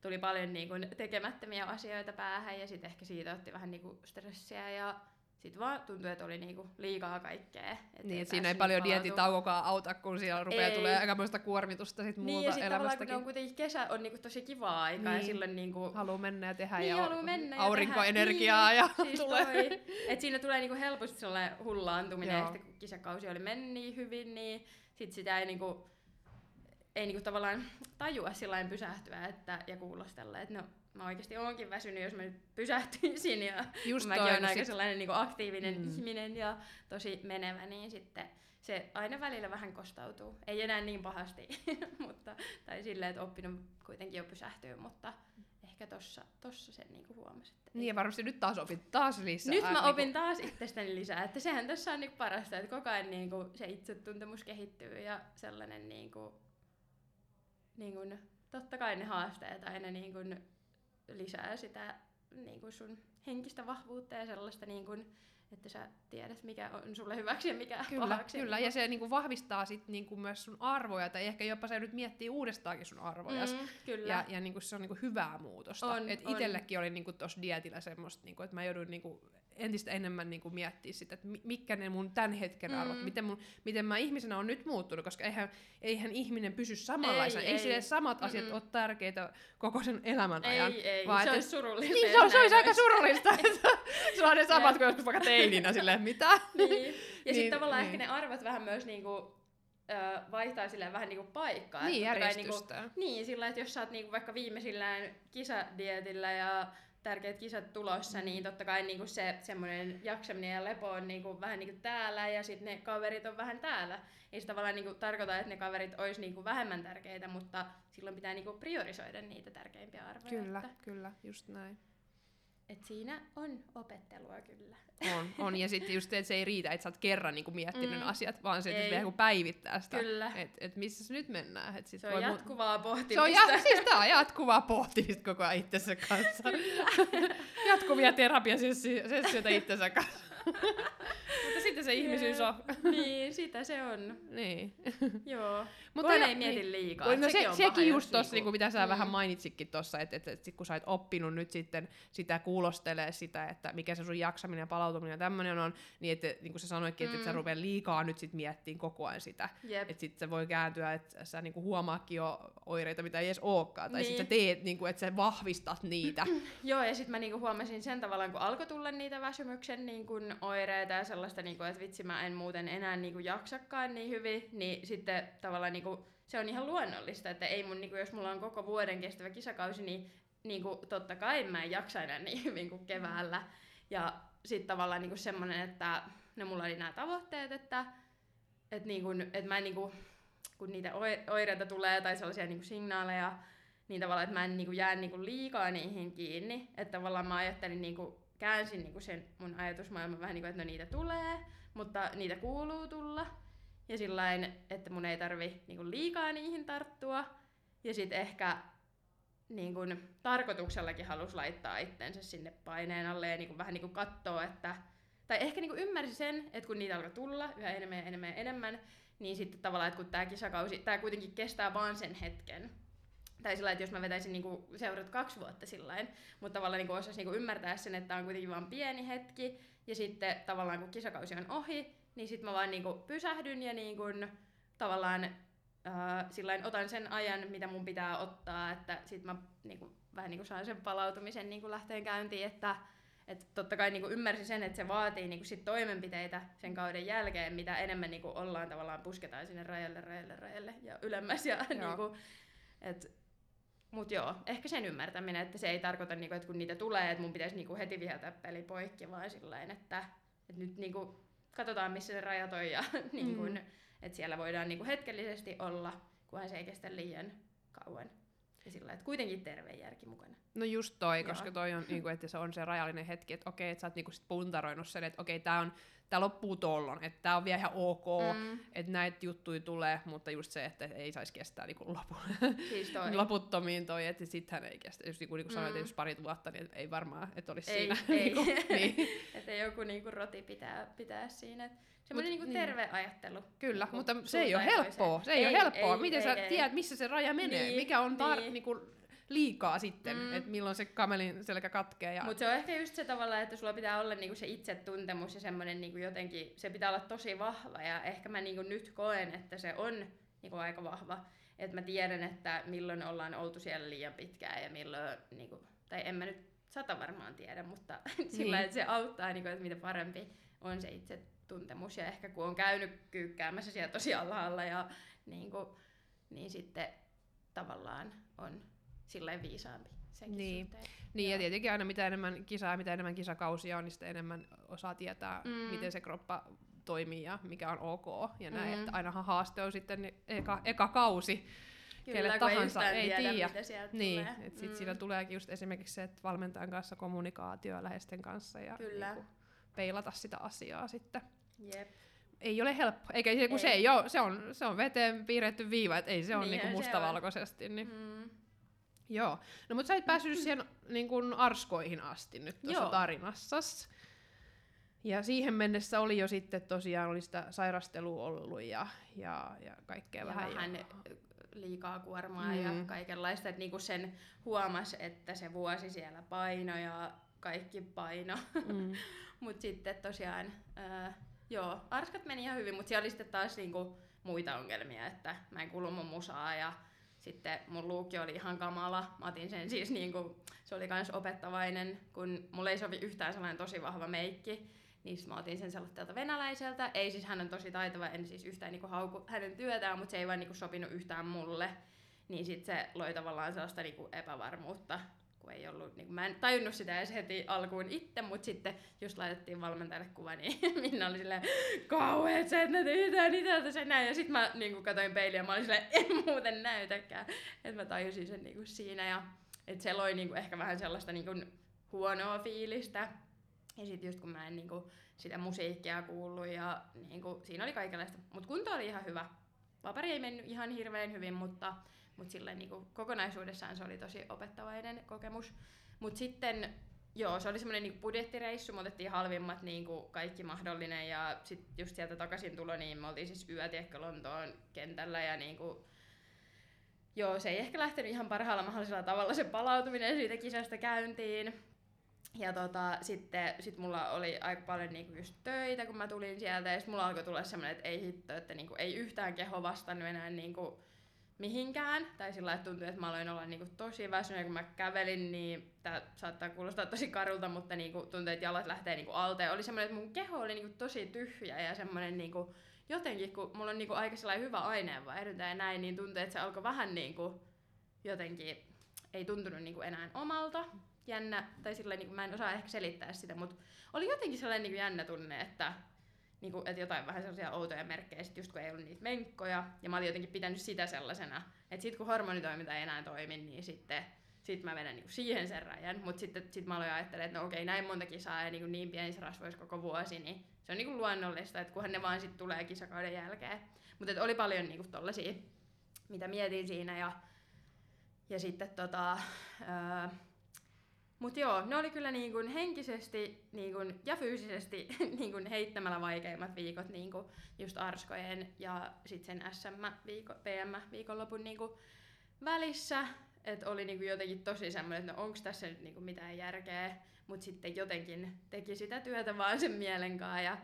tuli paljon niinku tekemättömiä asioita päähän ja sitten ehkä siitä otti vähän niinku stressiä ja sitten vaan tuntui, että oli niinku liikaa kaikkea. et niin, että siinä ei päässyt paljon palautumaan. dietitaukokaan auta, kun siellä rupeaa tulee aikamoista kuormitusta sit Niin, muuta ja sitten tavallaan kun elämästäkin. ne on kuitenkin kesä on niinku tosi kivaa aikaa Niin. ja silloin niinku... Haluaa mennä ja tehdä niin, ja haluu mennä ja aurinkoenergiaa tehdä. ja niin, siis tulee. toi, et siinä tulee niinku helposti sellainen hullaantuminen ja Joo. sitten kun kisakausi oli mennyt niin hyvin, niin sit sitä ei niinku, ei niinku tavallaan tajua sillain pysähtyä että, ja kuulostella, että no mä oikeasti oonkin väsynyt, jos mä nyt pysähtyisin ja Just mäkin olen aika sellainen niinku aktiivinen Mm. ihminen ja tosi menevä, niin sitten se aina välillä vähän kostautuu. Ei enää niin pahasti, mutta, tai silleen, että oppinut kuitenkin jo pysähtyy, mutta ehkä tossa, tossa sen niinku huomasi. Että Niin ja varmasti nyt taas opit taas lisää. Nyt mä niinku- opin taas itsestäni lisää, että sehän tässä on niinku parasta, että koko ajan niinku se itsetuntemus kehittyy ja sellainen niinku, niinku, totta kai ne haasteet aina niinku lisää sitä niinku sun henkistä vahvuutta ja sellaista niinku, että sä tiedät mikä on sulle hyväksi ja mikä Kyllä, pahaksi. kyllä. ja se niinku vahvistaa sit niinku myös sun arvoja, tai ehkä jopa sä nyt miettii uudestaankin sun arvoja. mm, kyllä. Ja, ja niinku se on niinku hyvää muutosta. On, et on. oli niinku tossa dietillä semmoista, niinku, että mä jouduin niinku entistä enemmän niinku miettiä sitä, että mi- mitkä ne mun tämän hetken Mm. arvot, miten, mun, miten mä ihmisenä on nyt muuttunut, koska eihän, eihän ihminen pysy samanlaisena. Ei, Ei, ei ei. sille samat asiat Mm-mm. ole tärkeitä koko sen elämän ajan. ei, ei, vaan se olisi surullista. Niin, se, on, se olisi aika surullista, se on ne samat kuin joskus vaikka teininä, silleen, mitä? niin. Ja Niin, sitten tavallaan niin. ehkä ne arvot vähän myös niinku, ö, vaihtaa silleen vähän niinku paikkaa. Niin, niinku, järjestystä. Niin, sillä että jos sä oot niinku vaikka viimeisillään kisadietillä ja tärkeät kisat tulossa, niin totta kai niinku se semmoinen jaksaminen ja lepo on niinku vähän niinku täällä ja sitten ne kaverit on vähän täällä. Ei se tavallaan niinku tarkoita, että ne kaverit olisi niinku vähemmän tärkeitä, mutta silloin pitää niinku priorisoida niitä tärkeimpiä arvoja. Kyllä, Että, kyllä, just näin. Et siinä on opettelua kyllä. On, on. Ja sitten just se, että se ei riitä, että sä oot kerran niinku miettinyt Mm. asiat, vaan se, että kun päivittää sitä. Kyllä. Että et missä nyt mennään. Et sit Se on voi mu- jatkuvaa pohtimista. Se on ja, siis tää on jatkuvaa pohtimista koko ajan itsensä kanssa. Jatkuvia terapiasessioita itsensä kanssa. Sitten se ihmisyys on. niin, sitä se on. niin. Joo. Mutta ei mieti niin. liikaa. No et se, sekin on sekin just jos tossa, niinku, mitä sä mm. vähän mainitsitkin tuossa, että et, et, sit kun sä et oppinut nyt sitten sitä kuulostelee sitä, että mikä se sun jaksaminen ja palautuminen ja tämmöinen on, niin että niin kuin sä sanoitkin, että et sä Mm. rupeat liikaa nyt sit miettimään koko ajan sitä. Jep. Että sitten se voi kääntyä, että sä niinku huomaakin jo oireita, mitä ei edes olekaan. Tai. Niin. sitten sä teet, niinku, että sä vahvistat niitä. Joo, ja sitten mä niinku huomasin sen tavallaan, kun alkoi tulla niitä väsymyksen niinku oireita ja sellaista, niinku, että vitsi mä en muuten enää niinku jaksakaan niin hyvin, niin sitten tavallaan niinku, se on ihan luonnollista, että ei mun, niinku, jos mulla on koko vuoden kestävä kisakausi, niin niinku, totta kai mä en jaksa enää niin hyvin kuin keväällä. Ja sitten tavallaan niinku semmoinen, että no mulla oli nämä tavoitteet, että et niinku, et mä en niinku, kun niitä oi- oireita tulee tai sellaisia niinku signaaleja, niin tavallaan, että mä en niinku jää niinku liikaa niihin kiinni. Että tavallaan mä ajattelin, niinku, käänsin niinku sen mun ajatusmaailman vähän niin kuin, että no niitä tulee, mutta niitä kuuluu tulla. Ja sillain, että mun ei tarvi niinku liikaa niihin tarttua. Ja sitten ehkä niin kun, tarkoituksellakin halus laittaa itsensä sinne paineen alle ja niin kun, vähän niin kuin katsoa, että... Tai ehkä niin ymmärsi sen, että kun niitä alkoi tulla yhä enemmän ja enemmän ja enemmän, niin sitten tavallaan, että kun tämä kisakausi, tämä kuitenkin kestää vaan sen hetken, tai sillä että jos mä vetäisin niinku seurat kaksi vuotta sillä mutta tavallaan niinku osaisi niinku ymmärtää sen, että tämä on kuitenkin vain pieni hetki, ja sitten tavallaan kun kisakausi on ohi, niin sitten mä vaan niinku pysähdyn ja niinku, tavallaan äh, sillain otan sen ajan, mitä mun pitää ottaa, että sitten mä niinku, vähän niinku saan sen palautumisen niinku lähteen käyntiin, että et totta kai niinku ymmärsin sen, että se vaatii niinku sit toimenpiteitä sen kauden jälkeen, mitä enemmän niinku ollaan tavallaan pusketaan sinne rajalle, rajalle, rajalle ja ylemmäs. Ja niinku, et, mut joo, ehkä sen ymmärtäminen, että se ei tarkoita, niinku, että kun niitä tulee, että mun pitäisi niinku heti viheltää peli poikki, vaan sillain, että, että nyt niinku, katsotaan missä se rajat on ja niinku, mm. että siellä voidaan niinku hetkellisesti olla, kunhan se ei kestä liian kauan. Ja sillä että kuitenkin terve järki mukana. No just toi, Joo. koska toi on, niinku, että se on se rajallinen hetki, että okei, että sä oot niinku sit puntaroinut sen, että okei, tää on tää loppuu tollon, että tää on vielä ihan ok, mm. että näitä juttuja tulee, mutta just se, että ei saisi kestää niinku lopu, siis toi. loputtomiin toi, että sittenhän ei kestä. Just niinku, niinku mm. sanoit, että jos pari vuotta, niin ei varmaan, että olisi ei, siinä. Ei, niinku, niin. että joku niinku roti pitää, pitää siinä. Semmoinen niinku niin. terve ajattelu. Kyllä, niinku mutta se ei ole helppoa. Se ei, ei ole helppoa. Ei, Miten ei, sä ei, tiedät, missä se raja menee? Niin, Mikä on tar- niin. niinku, liikaa sitten, mm. että milloin se kamelin selkä katkee. Ja... Mutta se on ehkä just se tavalla, että sulla pitää olla niinku se itsetuntemus ja semmoinen niinku jotenkin, se pitää olla tosi vahva ja ehkä mä niinku nyt koen, että se on niinku aika vahva. Että mä tiedän, että milloin ollaan oltu siellä liian pitkään ja milloin, niinku, tai en mä nyt sata varmaan tiedä, mutta niin. sillä että se auttaa, niinku, että mitä parempi on se itsetuntemus. Ja ehkä kun on käynyt kyykkäämässä siellä tosi alhaalla ja niinku, niin sitten tavallaan on silleen viisaampi senkin niin. Niin, ja tietenkin aina mitä enemmän kisaa mitä enemmän kisakausia on, niin sitä enemmän osaa tietää, mm. miten se kroppa toimii ja mikä on ok. Ja näin, mm. että ainahan haaste on sitten niin eka, eka kausi, Kyllä, kelle tahansa, ei tiedä. tiedä. Niin, että sit mm. siinä tuleekin just esimerkiksi se, että valmentajan kanssa kommunikaatio läheisten kanssa ja Kyllä. Niin peilata sitä asiaa sitten. Jep. Ei ole helppo, eikä se, kun ei. se ei ole, se on, se on veteen piirretty viiva, että ei se ole niinku mustavalkoisesti. Niin. Mm. Joo. No mutta sä et päässyt siihen niin kuin arskoihin asti nyt tuossa tarinassas. Ja siihen mennessä oli jo sitten tosiaan oli sitä sairastelua ollut ja, ja, ja kaikkea ja vähän. vähän liikaa kuormaa mm. ja kaikenlaista. Että niinku sen huomas, että se vuosi siellä paino ja kaikki paino. Mm. mutta sitten tosiaan, äh, joo, arskat meni ihan hyvin, mutta siellä oli sitten taas niinku muita ongelmia, että mä en kuulu mun musaa ja sitten mun luukki oli ihan kamala. Mä otin sen siis niinku, se oli kans opettavainen, kun mulle ei sovi yhtään sellainen tosi vahva meikki. Niin mä otin sen sellaiselta venäläiseltä. Ei siis hän on tosi taitava, en siis yhtään niinku hauku hänen työtään, mutta se ei vaan niinku sopinut yhtään mulle. Niin sit se loi tavallaan sellaista niinku epävarmuutta kun ei ollut, niin mä en tajunnut sitä edes heti alkuun itse, mutta sitten just laitettiin valmentajalle kuva, niin Minna oli silleen, kauheet sä et näytä yhtään itältä sen näin. Ja sitten mä niin katsoin peiliä mä olin silleen, en muuten näytäkään. Että mä tajusin sen niin siinä ja että se loi niin ehkä vähän sellaista niin huonoa fiilistä. Ja sitten just kun mä en niin sitä musiikkia kuullut ja niin siinä oli kaikenlaista. Mutta kunto oli ihan hyvä. Vapari ei mennyt ihan hirveän hyvin, mutta mutta silleen niin kuin kokonaisuudessaan se oli tosi opettavainen kokemus. Mutta sitten Joo, se oli semmoinen niin budjettireissu, me otettiin halvimmat niin kuin kaikki mahdollinen ja sitten just sieltä takaisin tulo, niin me oltiin siis yöt ehkä Lontoon kentällä ja niin kuin, joo, se ei ehkä lähtenyt ihan parhaalla mahdollisella tavalla se palautuminen siitä kisasta käyntiin. Ja tota, sitten sit mulla oli aika paljon niinku just töitä, kun mä tulin sieltä, ja sitten mulla alkoi tulla semmoinen, että ei hitto, että niinku ei yhtään keho vastannut enää niinku mihinkään. Tai sillä että tuntui, että mä aloin olla niinku tosi väsynyt, kun mä kävelin, niin tää saattaa kuulostaa tosi karulta, mutta niinku tuntui, että jalat lähtee niinku alta. oli semmoinen, että mun keho oli niinku tosi tyhjä ja semmoinen niinku, jotenkin, kun mulla on niinku aika sellainen hyvä aineenvaihdunta ja näin, niin tuntui, että se alkoi vähän niinku, jotenkin, ei tuntunut niinku enää omalta. Jännä, tai sillä niinku, mä en osaa ehkä selittää sitä, mutta oli jotenkin sellainen niinku jännä tunne, että niin kuin, että jotain vähän sellaisia outoja merkkejä, sit just kun ei ollut niitä menkkoja, ja mä olin jotenkin pitänyt sitä sellaisena, että sitten kun hormonitoiminta ei enää toimi, niin sitten sit mä vedän niin siihen sen rajan, mutta sitten sit mä aloin ajattelemaan, että no okei, näin monta kisaa ja niin, niin pienissä rasvoissa koko vuosi, niin se on niin kuin luonnollista, että kunhan ne vaan sitten tulee kisakauden jälkeen. Mutta oli paljon niin kuin tollasia, mitä mietin siinä, ja, ja sitten tota, öö, mutta joo, ne oli kyllä niin kuin henkisesti niin kuin, ja fyysisesti niin kuin heittämällä vaikeimmat viikot niin kuin just Arskojen ja sitten sen SM-viiko, PM-viikonlopun niin kuin välissä. et oli niinku jotenkin tosi semmoinen, että no onko tässä nyt niinku mitään järkeä, mutta sitten jotenkin teki sitä työtä vaan sen mielen kanssa ja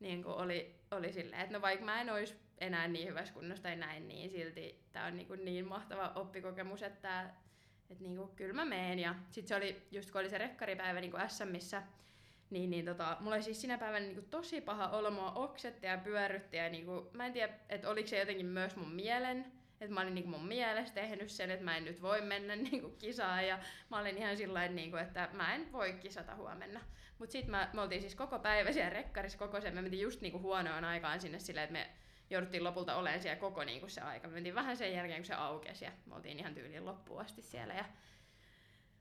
niinku oli, oli silleen, että no vaikka mä en olisi enää niin hyvässä kunnossa tai näin, niin silti tämä on niinku niin mahtava oppikokemus, että et niinku, kyllä mä meen. Ja sitten se oli, just kun oli se rekkaripäivä niinku SMissä, niin, niin tota, mulla oli siis sinä päivänä niinku tosi paha olo, mua oksetti ja pyörrytti ja niinku, mä en tiedä, että oliko se jotenkin myös mun mielen, että mä olin niinku mun mielestä tehnyt sen, että mä en nyt voi mennä niinku kisaan ja mä olin ihan sillä niinku, että mä en voi kisata huomenna. Mutta sitten me oltiin siis koko päivä siellä rekkarissa koko sen, me mentiin just niinku huonoon aikaan sinne silleen, että me jouduttiin lopulta olemaan siellä koko niinku se aika. Me mentiin vähän sen jälkeen, kun se aukesi ja me oltiin ihan tyyliin loppuun asti siellä. Ja...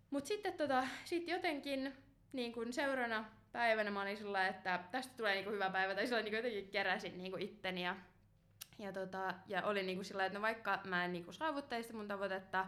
Mutta sitten tota, sit jotenkin niin kun seuraavana päivänä mä olin sillä että tästä tulee niinku hyvä päivä, tai sillä niin jotenkin keräsin niinku itteni ja, ja, tota, ja oli niinku sillä että no vaikka mä en niinku saavuttaisi mun tavoitetta,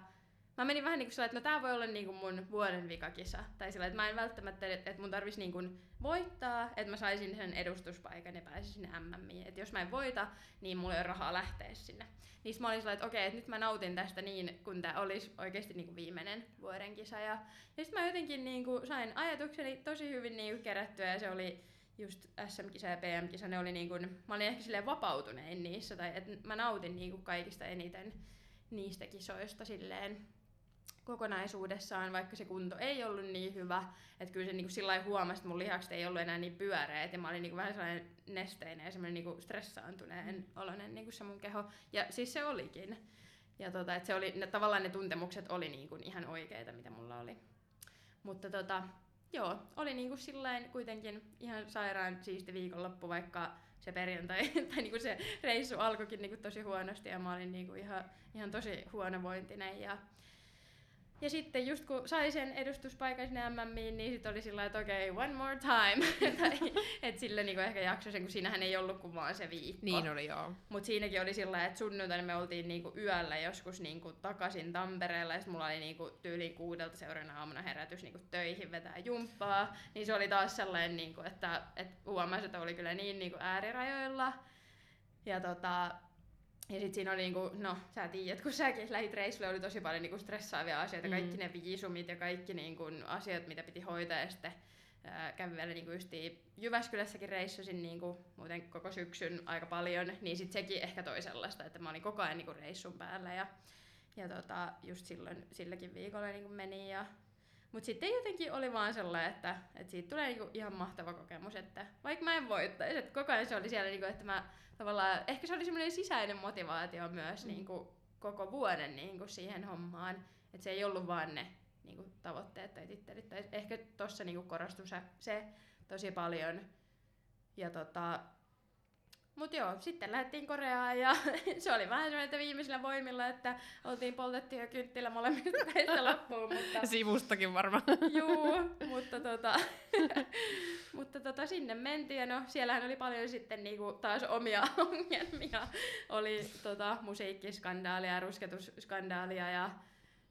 mä menin vähän niinku sillä että no tää voi olla niinku mun vuoden vikakisa. Tai sillä että mä en välttämättä, että mun tarvis niinku voittaa, että mä saisin sen edustuspaikan ja pääsisin sinne MMiin. Että jos mä en voita, niin mulla ei ole rahaa lähteä sinne. Niin mä olin sillä että okei, että nyt mä nautin tästä niin, kun tää olisi oikeasti niinku viimeinen vuoden kisa. Ja, ja sitten mä jotenkin niinku sain ajatukseni tosi hyvin niinku kerättyä ja se oli just SM-kisa ja PM-kisa, ne oli niinku, mä olin ehkä silleen vapautunein niissä, tai että mä nautin niinku kaikista eniten niistä kisoista silleen kokonaisuudessaan, vaikka se kunto ei ollut niin hyvä, että kyllä se niin sillä huomasi, että mun lihakset ei ollut enää niin pyöreät ja mä olin niin vähän sellainen nesteinen ja semmoinen niin stressaantuneen mm. oloinen niin se mun keho. Ja siis se olikin. Ja tota, että se oli, ne, tavallaan ne tuntemukset oli niin kuin ihan oikeita, mitä mulla oli. Mutta tota, joo, oli niin kuin sillain kuitenkin ihan sairaan siisti viikonloppu, vaikka se perjantai tai niin kuin se reissu alkoikin niin kuin tosi huonosti ja mä olin niin kuin ihan, ihan tosi huonovointinen ja ja sitten just kun sai sen edustuspaikan sinne MMiin, niin sitten oli sillä että okei, okay, one more time. että sille niinku ehkä jaksoi sen, kun siinähän ei ollut kuin vaan se viikko. Niin oli joo. Mutta siinäkin oli sillä että sunnuntaina me oltiin niinku yöllä joskus niinku takaisin Tampereella, ja mulla oli niinku tyyliin kuudelta seuraavana aamuna herätys niinku töihin vetää jumppaa. Niin se oli taas sellainen, niinku, että et huomasi, että oli kyllä niin niinku äärirajoilla. Ja tota, ja sitten siinä oli niinku, no sä tiedät, kun säkin lähit reissulle, oli tosi paljon niinku stressaavia asioita, mm. kaikki ne viisumit ja kaikki niinku asiat, mitä piti hoitaa. Ja sitten ää, kävin vielä niinku justiin Jyväskylässäkin reissusin niinku, muuten koko syksyn aika paljon, niin sitten sekin ehkä toi sellaista, että mä olin koko ajan niinku reissun päällä. Ja, ja tota, just silloin silläkin viikolla niinku meni ja mutta sitten jotenkin oli vaan sellainen, että, että siitä tulee niinku ihan mahtava kokemus, että vaikka mä en voittaisi, että koko ajan se oli siellä, niinku, että mä tavallaan, ehkä se oli semmoinen sisäinen motivaatio myös mm. niinku, koko vuoden niinku, siihen hommaan, että se ei ollut vaan ne niinku, tavoitteet tai tittelit, tai ehkä tuossa niinku, korostui se, se tosi paljon. Ja tota, Mut joo, sitten lähdettiin Koreaan ja se oli vähän semmoinen, että viimeisillä voimilla, että oltiin poltettu jo kynttilä molemmista päistä loppuun. Mutta... Sivustakin varmaan. Juu, mutta tota, mutta tota, sinne mentiin ja no siellähän oli paljon sitten niinku taas omia ongelmia. Oli tota, musiikkiskandaalia ja rusketusskandaalia ja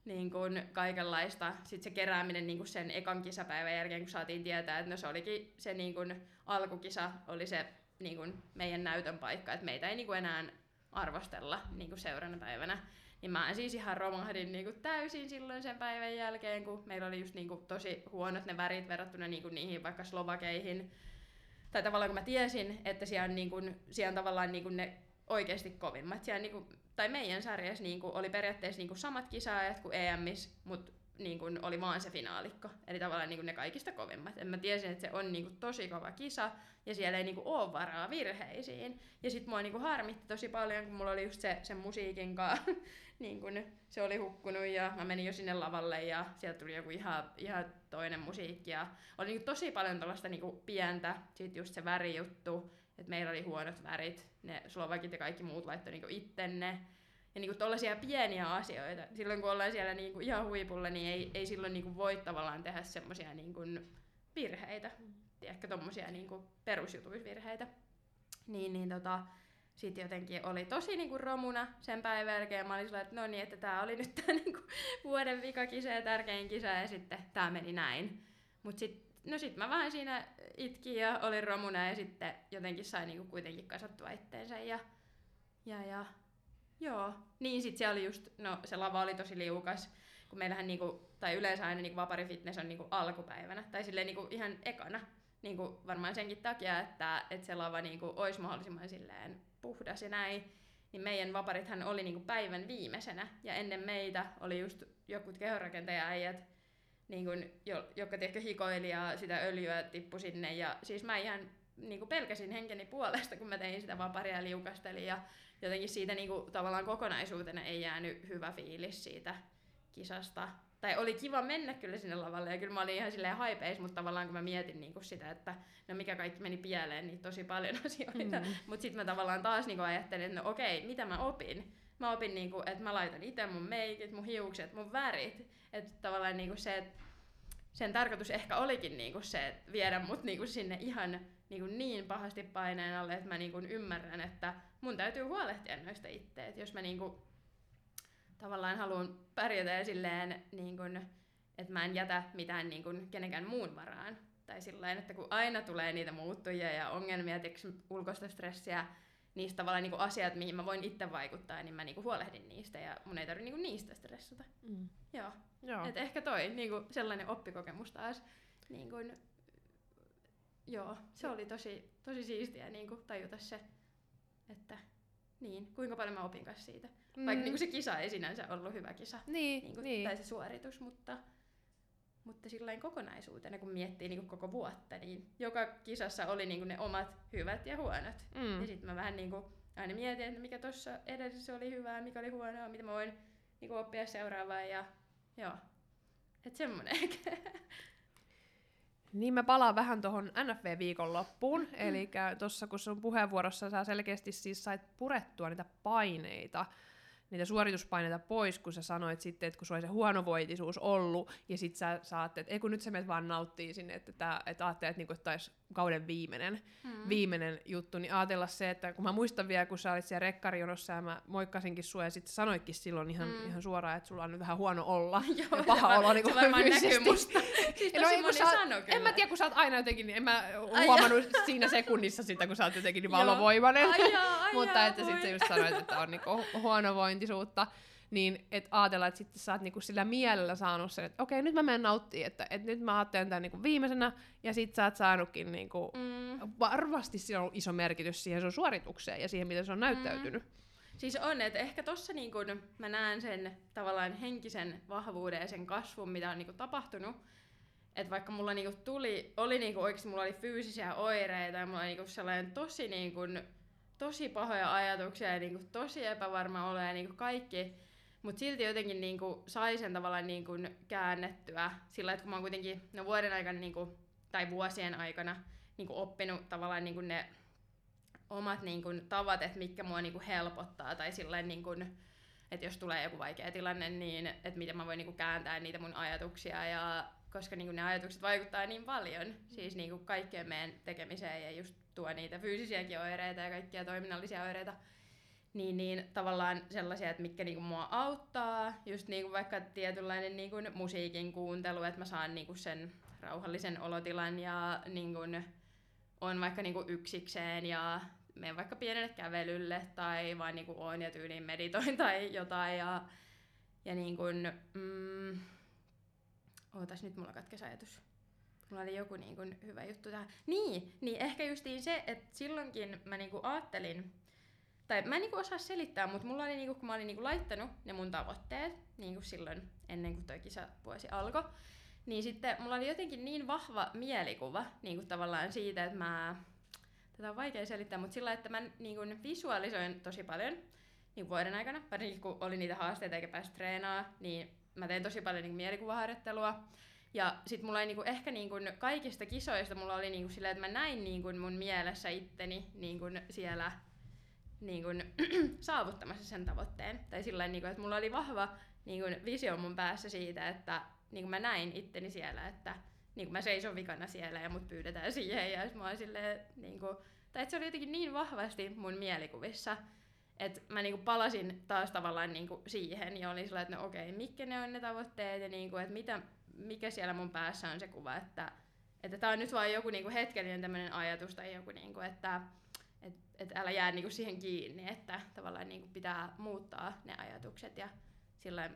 niin kuin kaikenlaista. Sitten se kerääminen niin kuin sen ekan kisapäivän jälkeen, kun saatiin tietää, että no se olikin se niin kuin alkukisa, oli se niin kuin meidän näytön paikka, että meitä ei niin kuin enää arvostella niin kuin seuraavana päivänä. Niin mä siis ihan romahdin niin kuin täysin silloin sen päivän jälkeen, kun meillä oli just niin kuin tosi huonot ne värit verrattuna niin kuin niihin vaikka slovakeihin. Tai tavallaan kun mä tiesin, että siellä on, niin kuin, siellä on tavallaan niin kuin ne oikeasti kovimmat. Siellä niin kuin, tai meidän sarjassa niin kuin, oli periaatteessa niin kuin samat kisaajat kuin EMissä, mutta niin kuin oli vaan se finaalikko. Eli tavallaan niin kuin ne kaikista kovimmat. Et mä tiesin, että se on niin kuin tosi kova kisa ja siellä ei niin kuin ole varaa virheisiin. Ja sit mua niin kuin harmitti tosi paljon, kun mulla oli just se, sen musiikin kanssa. niin kuin se oli hukkunut ja mä menin jo sinne lavalle ja sieltä tuli joku ihan, ihan toinen musiikki. Ja oli niin kuin tosi paljon tällaista niin kuin pientä, sit just se värijuttu, että meillä oli huonot värit. Ne slovakit ja kaikki muut laittoi niin kuin ittenne ja niinku tollaisia pieniä asioita. Silloin kun ollaan siellä niinku ihan huipulla, niin ei, ei silloin niinku voi tavallaan tehdä semmoisia niinku virheitä. Mm. Ehkä tommosia niinku perusjutuisvirheitä. Niin, niin tota, sitten jotenkin oli tosi niinku romuna sen päivän jälkeen. Mä olin sillä, että no niin, että tää oli nyt tää niinku vuoden vikakisa ja tärkein kisa ja sitten tää meni näin. Mut sit, no sit mä vähän siinä itkin ja olin romuna ja sitten jotenkin sain niinku kuitenkin kasattua itteensä ja, ja, ja Joo, niin sit se oli just, no se lava oli tosi liukas, kun meillähän niinku, tai yleensä aina niinku vapari fitness on niinku alkupäivänä, tai silleen niinku ihan ekana, niinku varmaan senkin takia, että, että se lava niinku olisi mahdollisimman silleen puhdas ja näin, niin meidän vaparithan oli niinku päivän viimeisenä, ja ennen meitä oli just jokut kehorakentajaäijät, niin kun, jo, jotka tiedätkö, hikoili ja sitä öljyä tippui sinne, ja siis mä ihan niin pelkäsin henkeni puolesta, kun mä tein sitä vaparia liukastelin, ja jotenkin siitä niin kuin, tavallaan kokonaisuutena ei jäänyt hyvä fiilis siitä kisasta. Tai oli kiva mennä kyllä sinne lavalle, ja kyllä mä olin ihan silleen haipeis, mutta tavallaan kun mä mietin niin kuin sitä, että no mikä kaikki meni pieleen, niin tosi paljon asioita. Mm. Mutta sitten mä tavallaan taas niin kuin ajattelin, että no okei, mitä mä opin? Mä opin, niin kuin, että mä laitan itse mun meikit, mun hiukset, mun värit. Että tavallaan niin kuin se, että sen tarkoitus ehkä olikin niin kuin se, että viedä mut niin kuin sinne ihan niin, kuin niin pahasti paineen alle, että mä niin kuin ymmärrän, että mun täytyy huolehtia noista itse. Että jos mä niin kuin tavallaan haluan pärjätä ja silleen, niin kuin, että mä en jätä mitään niin kuin kenenkään muun varaan. Tai silleen, että kun aina tulee niitä muuttujia ja ongelmia, ulkoista stressiä, niistä tavallaan niin kuin asiat, mihin mä voin itse vaikuttaa, niin mä niin kuin huolehdin niistä ja mun ei tarvitse niin kuin niistä stressata. Mm. Joo. Joo. Et ehkä toi niin kuin sellainen oppikokemus taas. Niin kuin, joo, se oli tosi, tosi siistiä niin kuin tajuta se, että niin, kuinka paljon mä opin kanssa siitä. Mm. Vaikka niin kuin se kisa ei sinänsä ollut hyvä kisa, niin, niin kuin, niin. tai se suoritus, mutta, mutta sillä kokonaisuutena, kun miettii niin kuin koko vuotta, niin joka kisassa oli niin kuin ne omat hyvät ja huonot. Mm. Ja sitten mä vähän niin kuin aina mietin, että mikä tuossa edellisessä oli hyvää, mikä oli huonoa, mitä mä voin niin kuin oppia seuraavaan. Ja joo, että semmonen ehkä. Niin mä palaan vähän tuohon NFV-viikonloppuun, mm. eli tuossa kun sun puheenvuorossa sä selkeästi siis sait purettua niitä paineita, niitä suorituspaineita pois, kun sä sanoit sitten, että kun sulla oli se huonovointisuus ollut, ja sit sä saat, että ei kun nyt sä menet vaan nauttii sinne, että, tää, että ajattelet, että, niinku, että taisi kauden viimeinen, mm. viimeinen juttu, niin ajatella se, että kun mä muistan vielä, kun sä olit siellä rekkarionossa ja mä moikkasinkin sua, ja sitten sanoitkin silloin ihan, mm. ihan suoraan, että sulla on nyt vähän huono olla, Joo, ja paha olo niin varmaan näkyy musta. siis no, ei, sä, en mä tiedä, kun sä oot aina jotenkin, niin en mä huomannut siinä sekunnissa sitä, kun sä oot jotenkin niin valovoimainen, mutta että sitten sä just sanoit, että on niinku huonovointisuutta, niin et ajatella, että sitten sä oot niinku sillä mielellä saanut sen, että okei, nyt mä menen nauttimaan, että, että nyt mä ajattelen tämän niinku viimeisenä, ja sit sä oot saanutkin, niinku, mm. varmasti sillä on iso merkitys siihen sun suoritukseen ja siihen, miten se on näyttäytynyt. Mm. Siis on, että ehkä tossa niinku mä näen sen tavallaan henkisen vahvuuden ja sen kasvun, mitä on niinku tapahtunut. Että vaikka mulla niinku tuli, oli niinku oikeasti, mulla oli fyysisiä oireita ja mulla oli niinku sellainen tosi niinku tosi pahoja ajatuksia ja niinku tosi epävarma olo ja niinku kaikki. Mutta silti jotenkin niinku sai sen tavallaan niinku käännettyä sillä, että kun mä oon kuitenkin no vuoden aikana niinku, tai vuosien aikana niinku oppinut tavallaan niinku ne omat niinku tavat, että mitkä mua niinku helpottaa tai sillä niinku, että jos tulee joku vaikea tilanne, niin että miten mä voin niinku kääntää niitä mun ajatuksia. Ja koska niinku ne ajatukset vaikuttaa niin paljon, siis niinku kaikkeen meidän tekemiseen ja just tuo niitä fyysisiäkin oireita ja kaikkia toiminnallisia oireita, niin, niin tavallaan sellaisia, että mitkä niinku mua auttaa, just niinku vaikka tietynlainen niinku musiikin kuuntelu, että mä saan niinku sen rauhallisen olotilan ja niinku on vaikka niinku yksikseen ja menen vaikka pienelle kävelylle tai vaan niinku on ja tyyliin meditoin tai jotain ja, ja niin kuin, mm, ootas nyt mulla katkesi ajatus. Mulla oli joku niin kuin, hyvä juttu tähän. Niin, niin ehkä justiin se, että silloinkin mä niin kuin ajattelin, tai mä en niin kuin osaa selittää, mutta mulla oli, niin kuin, kun mä olin niin kuin laittanut ne mun tavoitteet, niin kuin silloin ennen kuin toi kisavuosi alkoi, niin sitten mulla oli jotenkin niin vahva mielikuva niin kuin tavallaan siitä, että mä, tätä on vaikea selittää, mutta sillä että mä niin kuin visualisoin tosi paljon niin kuin vuoden aikana, varsinkin kun oli niitä haasteita eikä päästä treenaamaan, niin mä tein tosi paljon niin kuin mielikuvaharjoittelua. Ja sit mulla oli niinku, ehkä niinku kaikista kisoista mulla oli niinku silleen, että mä näin niinku mun mielessä itteni niinku siellä niinku, saavuttamassa sen tavoitteen. Tai sillä niinku, että mulla oli vahva niinku, visio mun päässä siitä, että niinku mä näin itteni siellä, että niinku mä seison vikana siellä ja mut pyydetään siihen. Ja mä silleen, niinku, tai että se oli jotenkin niin vahvasti mun mielikuvissa, että mä niinku palasin taas tavallaan niinku siihen ja olin sillä, että no okei, mitkä ne on ne tavoitteet ja niinku, että mitä, mikä siellä mun päässä on se kuva, että että tämä on nyt vain joku niinku hetkellinen tämmöinen ajatus tai joku, niinku, että et, et älä jää niinku siihen kiinni, että tavallaan niinku pitää muuttaa ne ajatukset ja sillä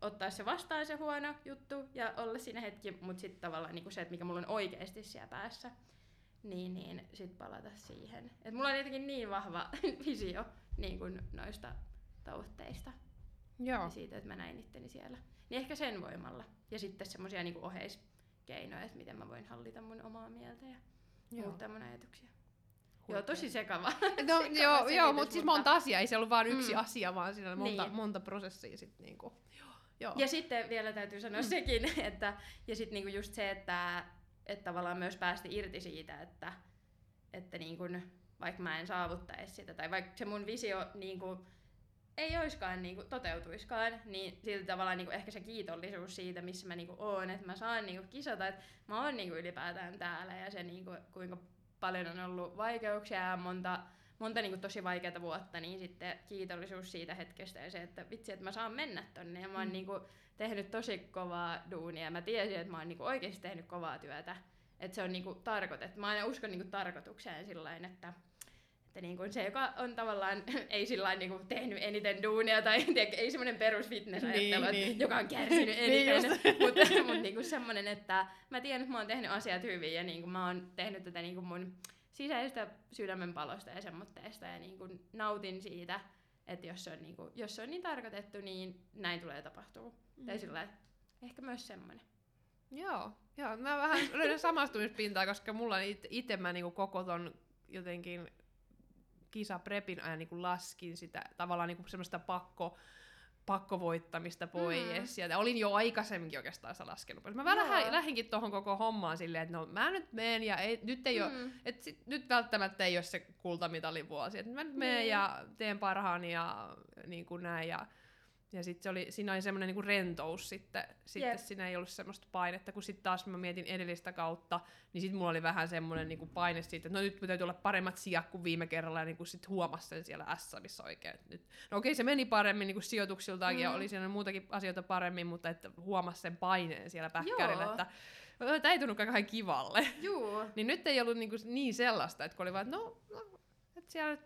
ottaa se vastaan se huono juttu ja olla siinä hetki, mutta sitten tavallaan niinku se, että mikä mulla on oikeasti siellä päässä, niin, niin sitten palata siihen. Et mulla on jotenkin niin vahva visio niin kuin noista tavoitteista Joo. ja siitä, että mä näin itteni siellä. Niin ehkä sen voimalla. Ja sitten semmoisia niin oheiskeinoja, että miten mä voin hallita mun omaa mieltä ja Joo. muuttaa mun ajatuksia. Huikea. Joo, tosi sekava. No, sekava joo, joo, selitys, mutta siis monta asiaa, ei se ollut vain yksi Mm. asia, vaan siinä oli monta, Niin. monta prosessia sitten niinku. Joo. Joo. Ja sitten vielä täytyy sanoa mm. sekin, että ja sitten niinku just se, että, että tavallaan myös päästi irti siitä, että, että niinku, vaikka mä en saavuttaisi sitä, tai vaikka se mun visio niinku, ei oiskaan niinku, toteutuiskaan, niin silti tavallaan niinku, ehkä se kiitollisuus siitä, missä mä niinku, oon, että mä saan niinku, kisata, että mä oon niinku, ylipäätään täällä, ja se niinku, kuinka paljon on ollut vaikeuksia ja monta, monta niin kuin tosi vaikeaa vuotta, niin sitten kiitollisuus siitä hetkestä ja se, että vitsi, että mä saan mennä tonne ja mä oon Mm. niin kuin tehnyt tosi kovaa duunia ja mä tiesin, että mä oon niin kuin oikeasti tehnyt kovaa työtä. Että se on niin kuin tarkoitettu. Mä aina uskon niin kuin tarkoitukseen sillain, että että niin kuin se, joka on tavallaan, ei sillä niin kuin tehnyt eniten duunia, tai tiedätkö, ei semmoinen perus fitness-ajattelu, Niin, niin. joka on kärsinyt Niin eniten, mutta mut niin kuin semmoinen, että mä tiedän, että mä oon tehnyt asiat hyvin, ja niin kuin mä oon tehnyt tätä niin kuin mun sisäistä sydämenpalosta ja semmoitteesta, ja niin kuin nautin siitä, että jos se, on niin kuin, jos se on niin tarkoitettu, niin näin tulee tapahtua. Mm. Tai sillä ehkä myös semmoinen. Joo, joo, mä vähän löydän samastumispintaa, koska mulla it- itse mä niinku koko ton jotenkin kisaprepin ajan niinku laskin sitä tavallaan niinku semmoista pakko, pakkovoittamista pois. Mm. Mm. Ja olin jo aikaisemminkin oikeastaan sitä laskenut pois. Mä vähän Joo. lähdin, lähdinkin tuohon koko hommaan silleen, että no mä nyt meen ja ei, nyt ei mm. ole Mm. et sit, nyt välttämättä ei ole se kultamitalin vuosi. Et mä nyt menen Niin. ja teen parhaani ja niin kuin näin. Ja, ja sitten oli, siinä oli semmoinen niinku rentous sitten. Sitten Jep. siinä ei ollut semmoista painetta, kun sitten taas mä mietin edellistä kautta, niin sitten mulla oli vähän semmoinen niinku paine siitä, että no nyt täytyy olla paremmat sijat kuin viime kerralla, ja niinku sitten huomasi sen siellä s missä oikein. Nyt, no okei, se meni paremmin niinku sijoituksiltakin, mm. ja oli siinä muutakin asioita paremmin, mutta että huomasi sen paineen siellä päkkärillä, Joo. että tämä ei tunnu kauhean kivalle. Juu. Niin nyt ei ollut niinku niin sellaista, että kun oli vaan, että no, no että siellä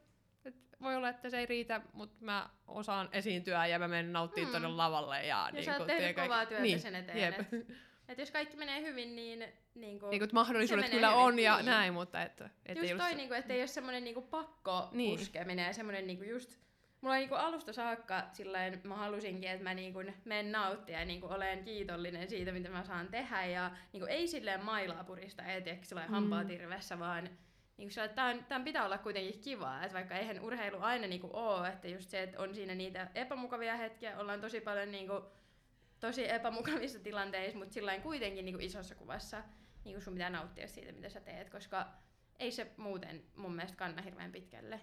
et voi olla, että se ei riitä, mutta mä osaan esiintyä ja mä menen nauttimaan Mm. mm. tuonne lavalle. Ja, Ja sä oot tehnyt tiedä, kovaa työtä niin, sen eteen, Jep. et- Et jos kaikki menee hyvin, niin, niin kuin, niin kuin, mahdollisuudet kyllä hyvin, on ja niin. näin, mutta että, et just ei toi, se- niinku, että ei ole semmoinen niinku pakko Niin. puskeminen ja semmoinen niinku just... Mulla niinku alusta saakka sillain, mä halusinkin, että mä niinku menen nauttia ja niinku olen kiitollinen siitä, mitä mä saan tehdä. Ja niinku ei silleen mailaa purista, ei tiedä silleen Mm. hampaa tirvessä, vaan niinku sillä, tämän, tämän pitää olla kuitenkin kivaa. Että vaikka eihän urheilu aina niinku ole, että just se, että on siinä niitä epämukavia hetkiä, ollaan tosi paljon niinku, tosi epämukavissa tilanteissa, mutta sillä kuitenkin niinku isossa kuvassa niinku sun pitää nauttia siitä, mitä sä teet, koska ei se muuten mun mielestä kanna hirveän pitkälle.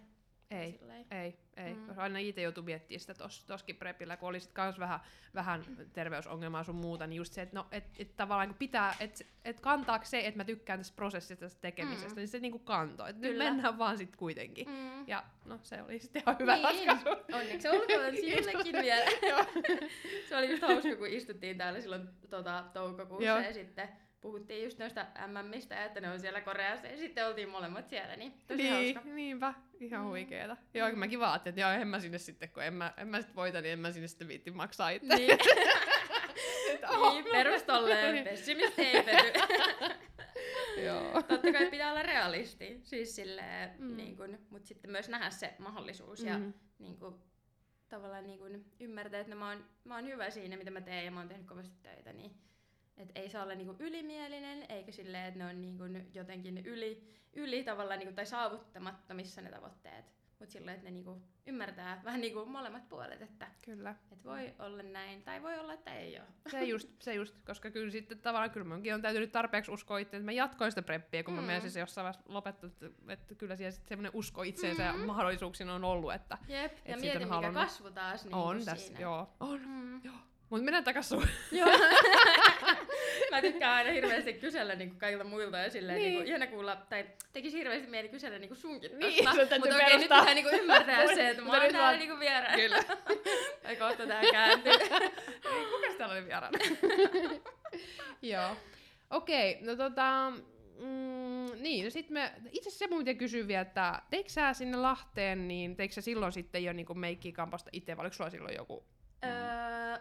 Ei, Silleen. ei, ei. Mm. Aina itse joutui miettimään sitä tos, toskin prepillä, kun oli sit kans vähän, vähän terveysongelmaa sun muuta, niin just se, että no, et, et tavallaan kun pitää, että et kantaako se, että mä tykkään tästä prosessista, tästä tekemisestä, Mm. niin se niinku kantoi. Että nyt Kyllä. mennään vaan sit kuitenkin. Mm. Ja no se oli sitten ihan hyvä Niin. ratkaisu. Onneksi olkoon sinullekin vielä. Se oli just hauska, kun istuttiin täällä silloin tota, toukokuussa Joo. ja sitten puhuttiin just noista MMistä, että ne on siellä Koreassa ja sitten oltiin molemmat siellä, niin tosi niin, hauska. niinpä. Ihan Mm. mm. huikeeta. Joo, Mm. mäkin ajattelin, että joo, en mä sinne sitten, kun en mä, en mä sit voita, niin en mä sinne sitten viitti maksaa itse. Niin, niin perus tolleen, pessimisti ei pety. Joo. Totta kai pitää olla realisti, siis silleen, Mm. niin kun, mutta sitten myös nähdä se mahdollisuus ja Mm. niin kuin, tavallaan niin kuin ymmärtää, että no mä, oon, mä oon hyvä siinä, mitä mä teen ja mä oon tehnyt kovasti töitä, niin et ei saa olla niin kuin ylimielinen, eikä silleen, että ne on niin kuin jotenkin yli, yli tavallaan niin kuin, tai saavuttamattomissa ne tavoitteet. Mutta silleen, että ne niin kuin ymmärtää vähän niin kuin molemmat puolet, että Kyllä. et voi olla näin, tai voi olla, että ei ole. Se just, se just, koska kyllä sitten tavallaan kyllä munkin on täytynyt tarpeeksi uskoa itse, että mä jatkoin sitä preppiä, kun mm. Mä menisin jossain vaiheessa lopettaa, että, että kyllä siellä sitten semmoinen usko itseensä mm. ja mahdollisuuksiin on ollut, että Jep, Et ja siitä mieti on mikä halunnut- kasvu taas niin on tässä, siinä. joo, on. Mm. Joo. Mutta mennään takaisin sun. Joo. mä tykkään aina hirveästi kysellä niinku kaikilta muilta ja silleen Niin. niinku, ihana kuulla, tai tekisi hirveästi mieli kysellä niinku sunkin Niin, sun täytyy Mutta okei, nyt pitää niinku ymmärtää se, että mä oon täällä vaan- niinku vieraan. Kyllä. Tai kohta tää kääntyy. Kuka täällä oli vieraana? Joo. Okei, no tota... Mm, niin, no sit me, itse asiassa se mun kysyä vielä, että teikö sä sinne Lahteen, niin teikö sä silloin sitten jo niinku meikkiä kampasta itse, vai oliko sulla silloin joku? öö,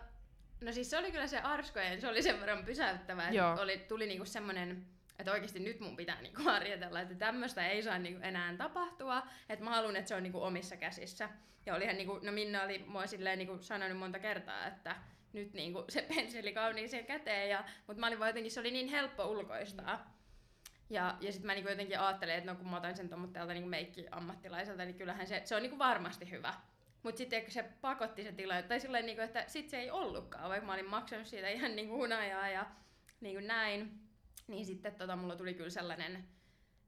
No siis se oli kyllä se arskojen, se oli sen verran pysäyttävä, että Joo. oli, tuli niinku semmoinen, että oikeasti nyt mun pitää niinku harjoitella, että tämmöistä ei saa niinku enää tapahtua, että mä haluan, että se on niinku omissa käsissä. Ja olihan niinku, no Minna oli mua silleen niinku sanonut monta kertaa, että nyt niinku se penseli kauniiseen käteen, ja, mutta mä olin vaan jotenkin, se oli niin helppo ulkoistaa. Ja, ja sitten mä niinku jotenkin ajattelin, että no kun mä otan sen tuommoitteelta niinku meikki-ammattilaiselta, niin kyllähän se, se on niinku varmasti hyvä. Mutta sitten se pakotti se tilanne, tai silleen, niinku, että sit se ei ollutkaan, vaikka mä olin maksanut siitä ihan niinku hunajaa ja niinku näin, niin sitten tota, mulla tuli kyllä sellainen,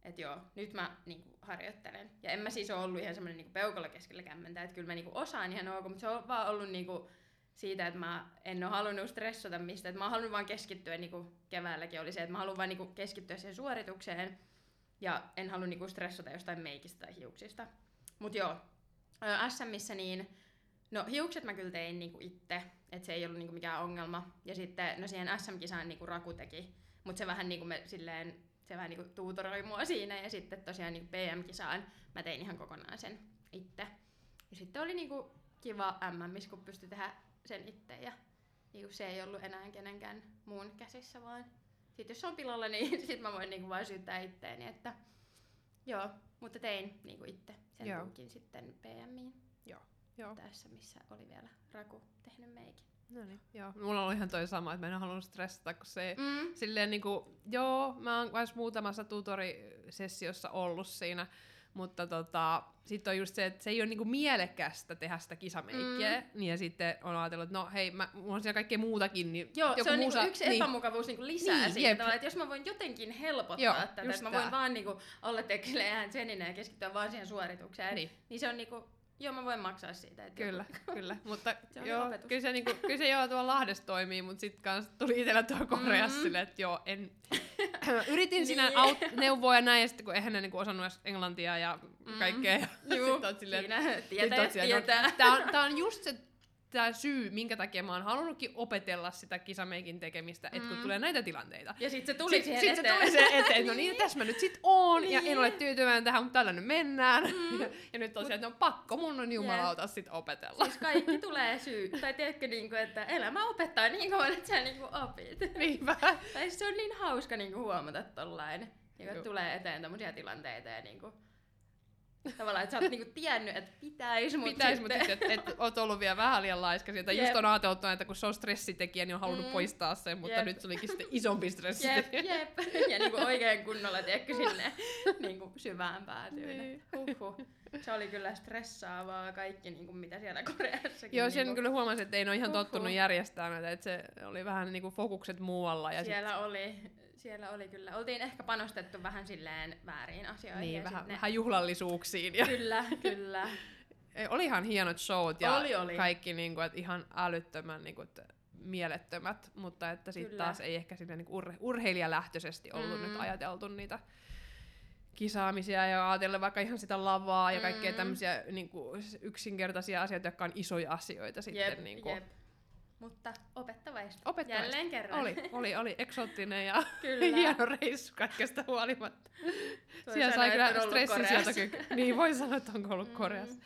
että joo, nyt mä niinku harjoittelen. Ja en mä siis ole ollut ihan semmoinen niinku peukalo keskellä kämmentä, että kyllä mä niinku osaan ihan ok, mutta se on vaan ollut niinku siitä, että mä en ole halunnut stressata mistä, että mä halunnut vaan keskittyä, niin kuin keväälläkin oli se, että mä haluan vaan niin keskittyä siihen suoritukseen, ja en halua niin stressata jostain meikistä tai hiuksista. Mut joo, SMissä niin, no hiukset mä kyllä tein niin itse, että se ei ollut niin mikään ongelma. Ja sitten, no siihen SM-kisaan niin Raku teki, mutta se vähän niin kuin me silleen, se vähän niin kuin tuutoroi mua siinä, ja sitten tosiaan niin PM-kisaan mä tein ihan kokonaan sen itse. Ja sitten oli niin kuin kiva MM, kun pystyi tehdä sen itse ja niinku se ei ollut enää kenenkään muun käsissä, vaan sit jos se on pilalla, niin sit mä voin niinku vaan syyttää itteeni, että joo, mutta tein niinku itse sen Joo. lookin sitten PMiin Joo. tässä, missä oli vielä Raku tehnyt meikin. No niin, joo. Mulla on ihan toi sama, että mä en halunnut stressata, kun se Mm. silleen niinku, joo, mä oon myös muutamassa tutorisessiossa ollut siinä, mutta tota, sitten on just se, että se ei ole niinku mielekästä tehdä sitä kisameikkiä, mm. niin ja sitten on ajatellut, että no hei, mä, mulla on siellä kaikkea muutakin, niin Joo, joku se on niinku saa- yksi epämukavuus niinku lisää Niin, siitä, tavalla, että jos mä voin jotenkin helpottaa Joo, tätä, että mä tää. voin vaan niinku olla tekemään ihan seninen ja keskittyä vaan siihen suoritukseen, Niin. niin se on niinku, joo mä voin maksaa siitä. Että Kyllä, kyllä. Mutta Se joo, kyllä se, niinku, kyllä se joo tuolla Lahdessa toimii, mutta sitten kans tuli itsellä tuo Koreassa Mm. silleen, että joo, en... Yritin siinä Niin. aut- neuvoa ja näin, ja sitten kun eihän ne niinku osannut edes englantia ja Mm. kaikkea, ja Juu, sit oot silleen, siinä Sit tietää, siellä, tietää. No, tää, on, tää on just se tää syy, minkä takia mä oon halunnutkin opetella sitä kisameikin tekemistä, että kun Mm. tulee näitä tilanteita. Ja sit se tuli Sit, siihen sit se eteen. tuli se eteen, no niin, tässä mä nyt sit oon, ja en Niin. ole tyytyväinen tähän, mutta tällä nyt mennään. Mm. ja nyt on se, että no pakko mun on jumalauta sit opetella. Siis kaikki tulee syy. Tai tiedätkö, niin kuin, että elämä opettaa niin kauan, että sä niin kuin opit. Niinpä. tai siis se on niin hauska niin kuin huomata tollain, niin kuin, tulee eteen tommosia tilanteita ja niin kuin, tavallaan, että sä oot niin kuin tiennyt, että pitäis, mutta Pitäis, sitten... mutta sitten, että et, oot ollut vielä vähän liian laiska sieltä. Jep. Just on ajatellut, että kun se on stressitekijä, niin on halunnut Mm. poistaa sen, mutta Jep. nyt se olikin sitten isompi Jep, stressitekijä. jep. Ja niinku oikein kunnolla, tiedätkö, sinne niinku syvään päätyyn. Niin. Huhhuh. Se oli kyllä stressaavaa kaikki, niinku, mitä siellä Koreassakin. Joo, sen niinku, kyllä huomasin, että ei ole ihan tottunut järjestää näitä, että se oli vähän niin kuin fokukset muualla. Ja siellä, oli, siellä oli kyllä. Oltiin ehkä panostettu vähän silleen väärin asioihin. niin, ja vähän, sit ne- vähän juhlallisuuksiin. Ja, Kyllä, kyllä. Olihan hienot showt ja Oli, oli. kaikki niin kuin, että ihan älyttömän niin kuin, mielettömät, mutta että sitten taas ei ehkä sinne niin urhe- urheilijalähtöisesti ollut Mm. nyt ajateltu niitä kisaamisia ja ajatellen vaikka ihan sitä lavaa ja kaikkea Mm. tämmöisiä niin kuin, yksinkertaisia asioita, jotka on isoja asioita sitten. Jep, niin kuin, jep. Mutta opettavaista. Opettavaista. Jälleen kerran. Oli, oli, oli eksoottinen ja Kyllä. hieno reissu kaikesta huolimatta. Voi Siellä sai kyllä Koreassa. sieltä kyllä. Niin voi sanoa, että onko ollut Mm. Koreassa.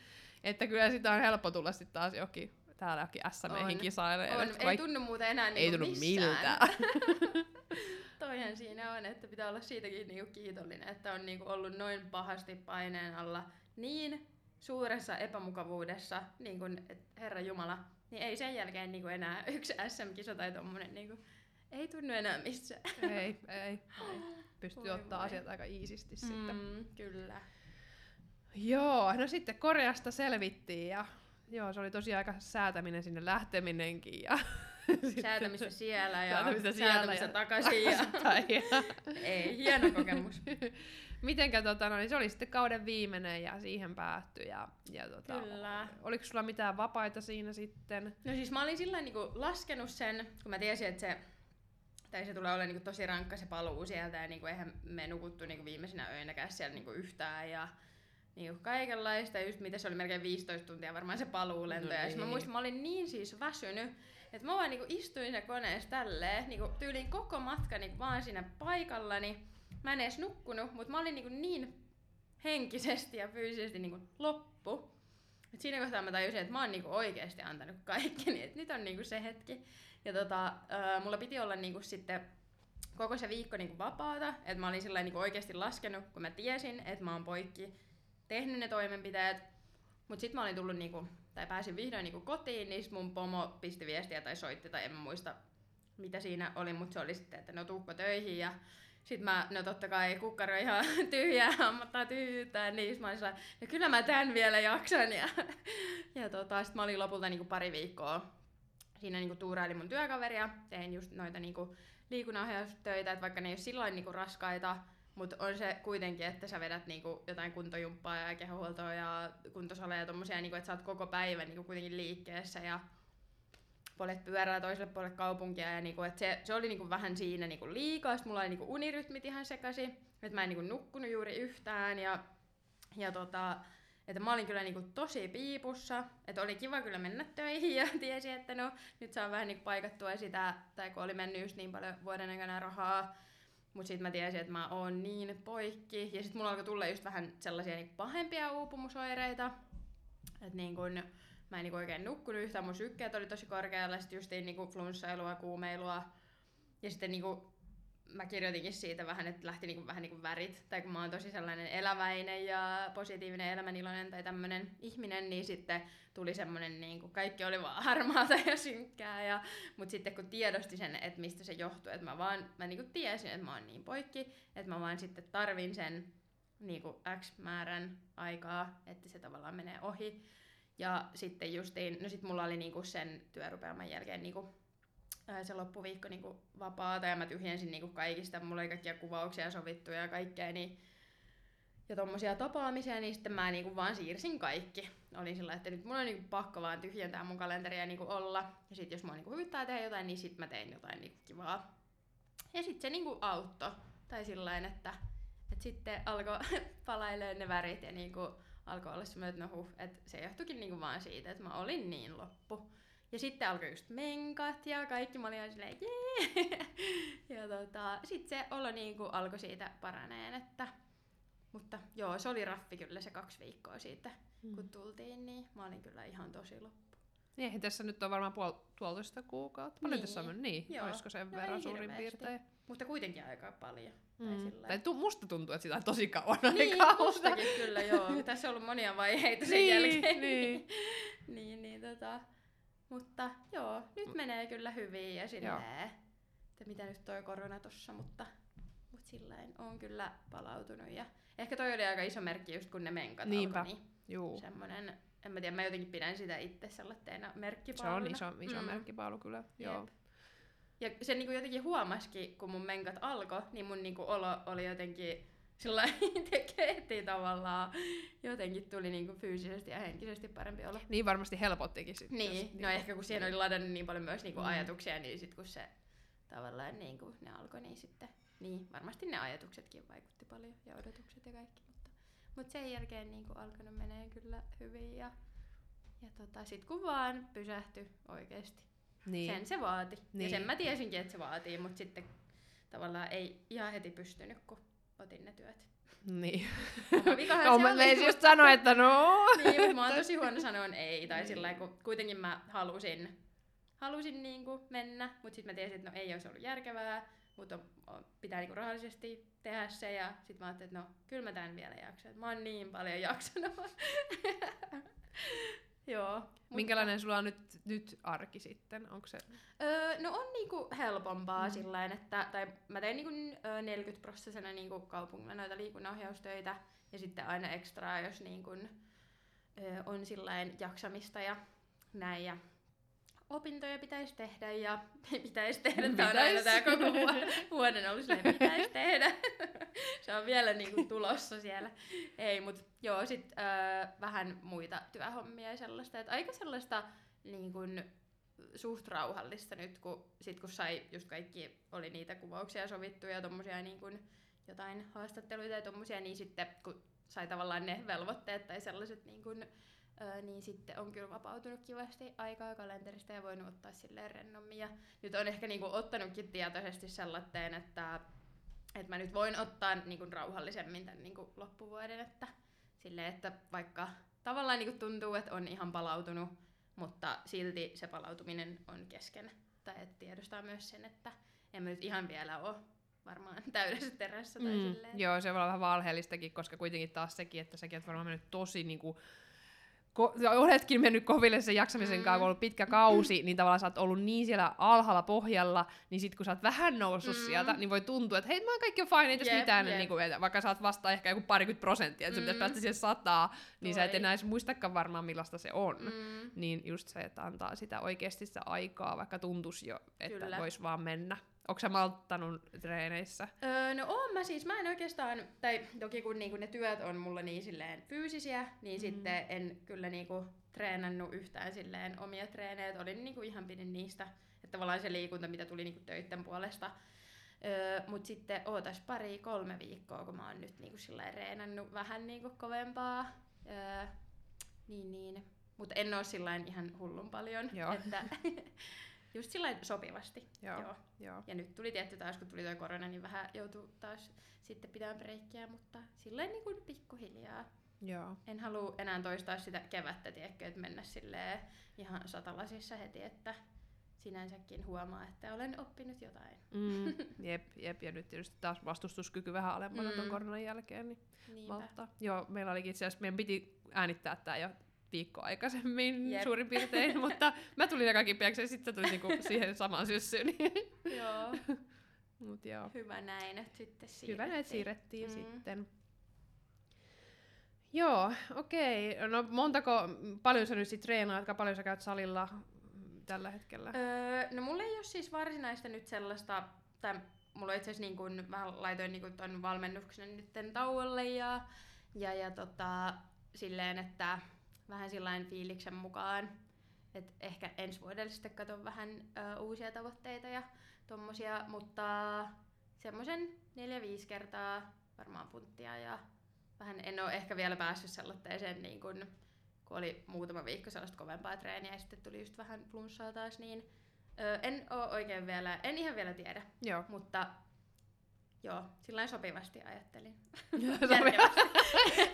Että kyllä sitä on helppo tulla sitten taas jokin täällä jokin SMEihin On. kisailemaan. On, ei vaik- tunnu muuten enää ei niinku tunnu missään. miltään. Toihan siinä on, että pitää olla siitäkin niinku kiitollinen, että on niinku ollut noin pahasti paineen alla niin suuressa epämukavuudessa, niin kuin, että Herra Jumala, niin ei sen jälkeen niinku enää yksi SM-kisa tai tommonen, niinku, ei tunnu enää missään. ei, ei, ei. Pystyy Voi ottaa voi. asiat aika iisisti mm. sitten. Kyllä. Joo, no sitten Koreasta selvittiin ja joo, se oli tosiaan aika säätäminen sinne lähteminenkin. Ja Säätämistä siellä ja Säätämistä siellä säätämistä ja- takaisin. Ja... ja ei, hieno kokemus. Mitenkä tota, no, niin se oli sitten kauden viimeinen ja siihen päättyi. Ja, ja tota, Kyllä. Oliko sulla mitään vapaita siinä sitten? No siis mä olin sillä niinku laskenut sen, kun mä tiesin, että se, tai se tulee olemaan niinku tosi rankka se paluu sieltä, ja niinku eihän me nukuttu niinku viimeisinä öinäkään siellä niinku yhtään, ja niinku kaikenlaista, just mitä se oli melkein 15 tuntia varmaan se paluulento, No ja mä niin. muistan, mä olin niin siis väsynyt, että mä vaan niinku istuin siinä koneessa tälleen, niinku tyyliin koko matka niinku vaan siinä paikallani, mä en edes nukkunut, mutta mä olin niinku niin henkisesti ja fyysisesti niinku loppu. Et siinä kohtaa mä tajusin, että mä oon niinku oikeasti antanut kaikkeni, että nyt on niinku se hetki. Ja tota, äh, mulla piti olla niinku sitten koko se viikko niinku vapaata, että mä olin sillä niinku oikeasti laskenut, kun mä tiesin, että mä oon poikki tehnyt ne toimenpiteet, mutta sitten mä olin tullut niinku, tai pääsin vihdoin niinku kotiin, niin mun pomo pisti viestiä tai soitti, tai en muista mitä siinä oli, mutta se oli sitten, että no tuukko töihin ja sitten mä, no totta kai kukkaro ihan tyhjää, ammattaa tyhjyyttää, niin mä olin no kyllä mä tän vielä jaksan. Ja, ja tota, sitten mä olin lopulta niinku pari viikkoa siinä niinku tuurailin mun työkaveria, tein just noita niinku liikunnanohjaustöitä, että vaikka ne ei ole sillä niinku raskaita, mutta on se kuitenkin, että sä vedät niinku jotain kuntojumppaa ja kehohuoltoa ja kuntosaleja ja tommosia, niinku, että sä oot koko päivän niinku kuitenkin liikkeessä ja poljet pyörällä toiselle puolelle kaupunkia. Ja niinku, et se, se, oli niinku vähän siinä niinku liikaa. Sitten mulla oli niinku unirytmit ihan sekaisin. Että mä en niinku nukkunut juuri yhtään. Ja, ja tota, että mä olin kyllä niinku tosi piipussa, että oli kiva kyllä mennä töihin ja tiesi, että no nyt saa vähän niinku paikattua sitä, tai kun oli mennyt just niin paljon vuoden aikana rahaa, mutta sitten mä tiesin, että mä oon niin poikki. Ja sitten mulla alkoi tulla just vähän sellaisia niinku pahempia uupumusoireita. Että niin kun, mä en niinku oikein nukkunut yhtään, mun sykkeet oli tosi korkealla, sitten justiin niinku flunssailua, kuumeilua. Ja sitten niinku mä kirjoitinkin siitä vähän, että lähti niinku, vähän niinku värit, tai kun mä oon tosi sellainen eläväinen ja positiivinen, elämäniloinen tai tämmöinen ihminen, niin sitten tuli semmoinen, niinku, kaikki oli vaan harmaata ja synkkää, ja, mutta sitten kun tiedosti sen, että mistä se johtuu, että mä vaan, mä niinku tiesin, että mä oon niin poikki, että mä vaan sitten tarvin sen niinku X määrän aikaa, että se tavallaan menee ohi. Ja sitten justiin, no sit mulla oli niinku sen työrupeaman jälkeen niinku se loppuviikko niinku vapaata ja mä tyhjensin niinku kaikista, mulla oli kaikkia kuvauksia sovittuja ja kaikkea, niin ja tommosia tapaamisia, niin sitten mä niinku vaan siirsin kaikki. Oli sillä, että nyt mulla on niinku pakko vaan tyhjentää mun kalenteria niinku olla. Ja sitten jos mua niinku huvittaa tehdä jotain, niin sitten mä tein jotain niinku kivaa. Ja sitten se niinku auttoi. Tai sillä että, että sitten alkoi palailemaan ne värit ja niinku alkoi olla semmoinen, että no huh, että se johtuikin niinku vaan siitä, että mä olin niin loppu. Ja sitten alkoi just menkat ja kaikki, mä olin silleen jee! ja tota, sitten se olo niinku alkoi siitä paraneen, että mutta joo, se oli raffi kyllä se kaksi viikkoa siitä, mm. kun tultiin, niin mä olin kyllä ihan tosi loppu. Niin, tässä nyt on varmaan puol- puolitoista kuukautta. Paljon niin. tässä on mennyt? Niin, joo. olisiko sen no verran suurin piirtein? Mutta kuitenkin aika paljon. Mm. Tai, tai tu- musta tuntuu, että sitä on tosi kauan niin, aikaa. mustakin kyllä, joo. Tässä on ollut monia vaiheita sen niin, jälkeen. Niin. niin, niin tota. Mutta joo, nyt mm. menee kyllä hyvin ja silleen, että mitä nyt toi korona tossa, mutta, mutta silleen on kyllä palautunut ja ehkä toi oli aika iso merkki just kun ne menkat Niinpä. alkoi, niin Juu. semmonen, en mä tiedä, mä jotenkin pidän sitä itse sellaisena merkkipaaluna. Se on iso, iso mm. merkkipaalu kyllä, joo. Ja se niinku jotenkin huomasikin, kun mun menkat alkoi, niin mun niinku olo oli jotenkin sillä tekee tavallaan jotenkin tuli niinku fyysisesti ja henkisesti parempi olo. Niin varmasti helpottikin sitten. Niin, jos, no niinku, ehkä kun siihen oli ladannut niin paljon myös niinku mm. ajatuksia, niin sitten kun se tavallaan niinku, ne alkoi, niin sitten niin varmasti ne ajatuksetkin vaikutti paljon ja odotukset ja kaikki. Mutta, mutta sen jälkeen niinku alkanut menee kyllä hyvin ja, ja tota, sit kun vaan pysähtyi oikeasti. Niin. Sen se vaati. Niin. Ja sen mä tiesinkin, että se vaatii, mutta sitten tavallaan ei ihan heti pystynyt, kun otin ne työt. Niin. No, mä just sanoa, että no. niin, mutta mä oon tosi huono sanoa ei. Tai niin. sillä kun kuitenkin mä halusin, halusin niinku mennä, mutta sitten mä tiesin, että no ei olisi ollut järkevää, mutta pitää niinku rahallisesti tehdä se. Ja sitten mä ajattelin, että no kyllä mä tämän vielä jaksan. Mä oon niin paljon jaksanut. Joo. Minkälainen mutta... sulla on nyt, nyt arki sitten? Onko se... Öö, no on niinku helpompaa mm. sillä että tai mä tein niinku 40 prosessina niinku kaupungilla noita liikunnanohjaustöitä ja sitten aina ekstraa, jos niinku, öö, on sillain jaksamista ja näin. Ja opintoja pitäisi tehdä ja pitäisi tehdä. Tämä on aina tämä koko vuoden ollut silleen, pitäisi tehdä. se on vielä niinku tulossa siellä. Ei, mutta joo, sit öö, vähän muita työhommia ja sellaista. Et aika sellaista niin kun, suht rauhallista nyt, kun, sit kun sai just kaikki, oli niitä kuvauksia sovittu ja tommosia niin kun, jotain haastatteluita ja tommosia, niin sitten kun sai tavallaan ne velvoitteet tai sellaiset niin kun, Öö, niin sitten on kyllä vapautunut kivasti aikaa kalenterista ja voinut ottaa silleen rennommin. Ja nyt on ehkä niinku ottanutkin tietoisesti sellaiseen, että, että mä nyt voin ottaa niinku rauhallisemmin tämän niinku loppuvuoden, että, silleen, että vaikka tavallaan niinku tuntuu, että on ihan palautunut, mutta silti se palautuminen on kesken. tai että tiedostaa myös sen, että en mä nyt ihan vielä ole varmaan täydessä terässä tai Mm, silleen. joo, se voi olla vähän valheellistakin, koska kuitenkin taas sekin, että säkin oot varmaan mennyt tosi niinku, ko- oletkin mennyt koville sen jaksamisen Mm. kanssa, kun on ollut pitkä kausi, niin tavallaan sä oot ollut niin siellä alhaalla pohjalla, niin sit kun sä oot vähän noussut Mm. sieltä, niin voi tuntua, että hei, mä oon kaikki on fine, ei tässä Jep, mitään, jep. niin kuin, vaikka sä oot vasta ehkä joku parikymmentä prosenttia, että sun pitäisi Mm. päästä siihen sataa, niin sä et enää edes muistakaan varmaan millaista se on. Mm, Niin just se, että antaa sitä oikeasti sitä aikaa, vaikka tuntuisi jo, että Kyllä. vois vaan mennä. Onko sä malttanut treeneissä? Öö, no oon mä siis, mä en oikeastaan, tai toki kun niinku ne työt on mulla niin silleen fyysisiä, niin Mm. sitten en kyllä niinku treenannut yhtään silleen omia treenejä, että olin niinku ihan pidin niistä, että tavallaan se liikunta, mitä tuli niinku töitten puolesta. Öö, mut sitten ootas pari, kolme viikkoa, kun mä oon nyt niinku silleen reenannut vähän niinku kovempaa. Öö, niin niin. Mutta en oo sillain ihan hullun paljon. Joo. Että just sillain sopivasti. Joo. Joo. Joo. Ja nyt tuli tietty taas, kun tuli toi korona, niin vähän joutui taas sitten pitämään breikkiä, mutta silleen niin kuin pikkuhiljaa. Joo. En halua enää toistaa sitä kevättä, tiedätkö, että mennä silleen ihan satalasissa heti, että sinänsäkin huomaa, että olen oppinut jotain. Mm, jep, jep, ja nyt tietysti taas vastustuskyky vähän alempana mm. ton Mm. koronan jälkeen, niin Niinpä. malttaa. Joo, meillä olikin itse asiassa, meidän piti äänittää tää jo viikko aikaisemmin Jep. suurin piirtein, mutta mä tulin aika kipeäksi ja sitten tuli niinku siihen samaan syssyyn. Niin. Joo, Mut joo, hyvä näin, että sitten siirrettiin. hyvä näitä siirrettiin Mm. sitten. Joo, okei. No montako, paljon sä nyt sit treenaat, paljon sä käyt salilla tällä hetkellä? Öö, no mulla ei ole siis varsinaista nyt sellaista, tai mulla itse asiassa niin kun, mä laitoin niin kun ton valmennuksen nytten tauolle ja, ja, ja tota, silleen, että vähän sillain fiiliksen mukaan, että ehkä ensi vuodelle sitten katon vähän ö, uusia tavoitteita ja tommosia, mutta semmoisen neljä viisi kertaa varmaan punttia ja vähän en ole ehkä vielä päässyt sellaiseen niin kun, kun oli muutama viikko sellaista kovempaa treeniä ja sitten tuli just vähän flunssaa taas, niin ö, en oo oikein vielä, en ihan vielä tiedä, Joo. mutta joo, sillä sopivasti ajattelin. Sopivasti,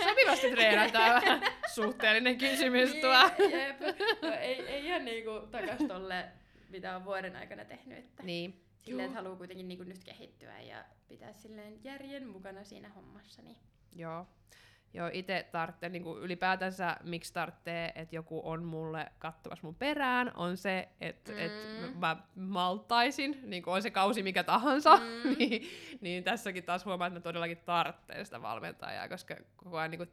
sopivasti treenataan vähän suhteellinen kysymys tuo. Niin, jep. No, ei, ei ihan niinku takas tolle, mitä on vuoden aikana tehnyt, että Niin. silleen, että haluaa kuitenkin niinku nyt kehittyä ja pitää silleen järjen mukana siinä hommassa, niin Joo. Joo, itse tarvitsen niin ylipäätänsä, miksi tarvitsee, että joku on mulle kattavassa mun perään, on se, että mm. et mä malttaisin, niin kuin on se kausi mikä tahansa, Mm. niin, niin tässäkin taas huomaa, että mä todellakin tarvitsen sitä valmentajaa, koska koko ajan niin kuin,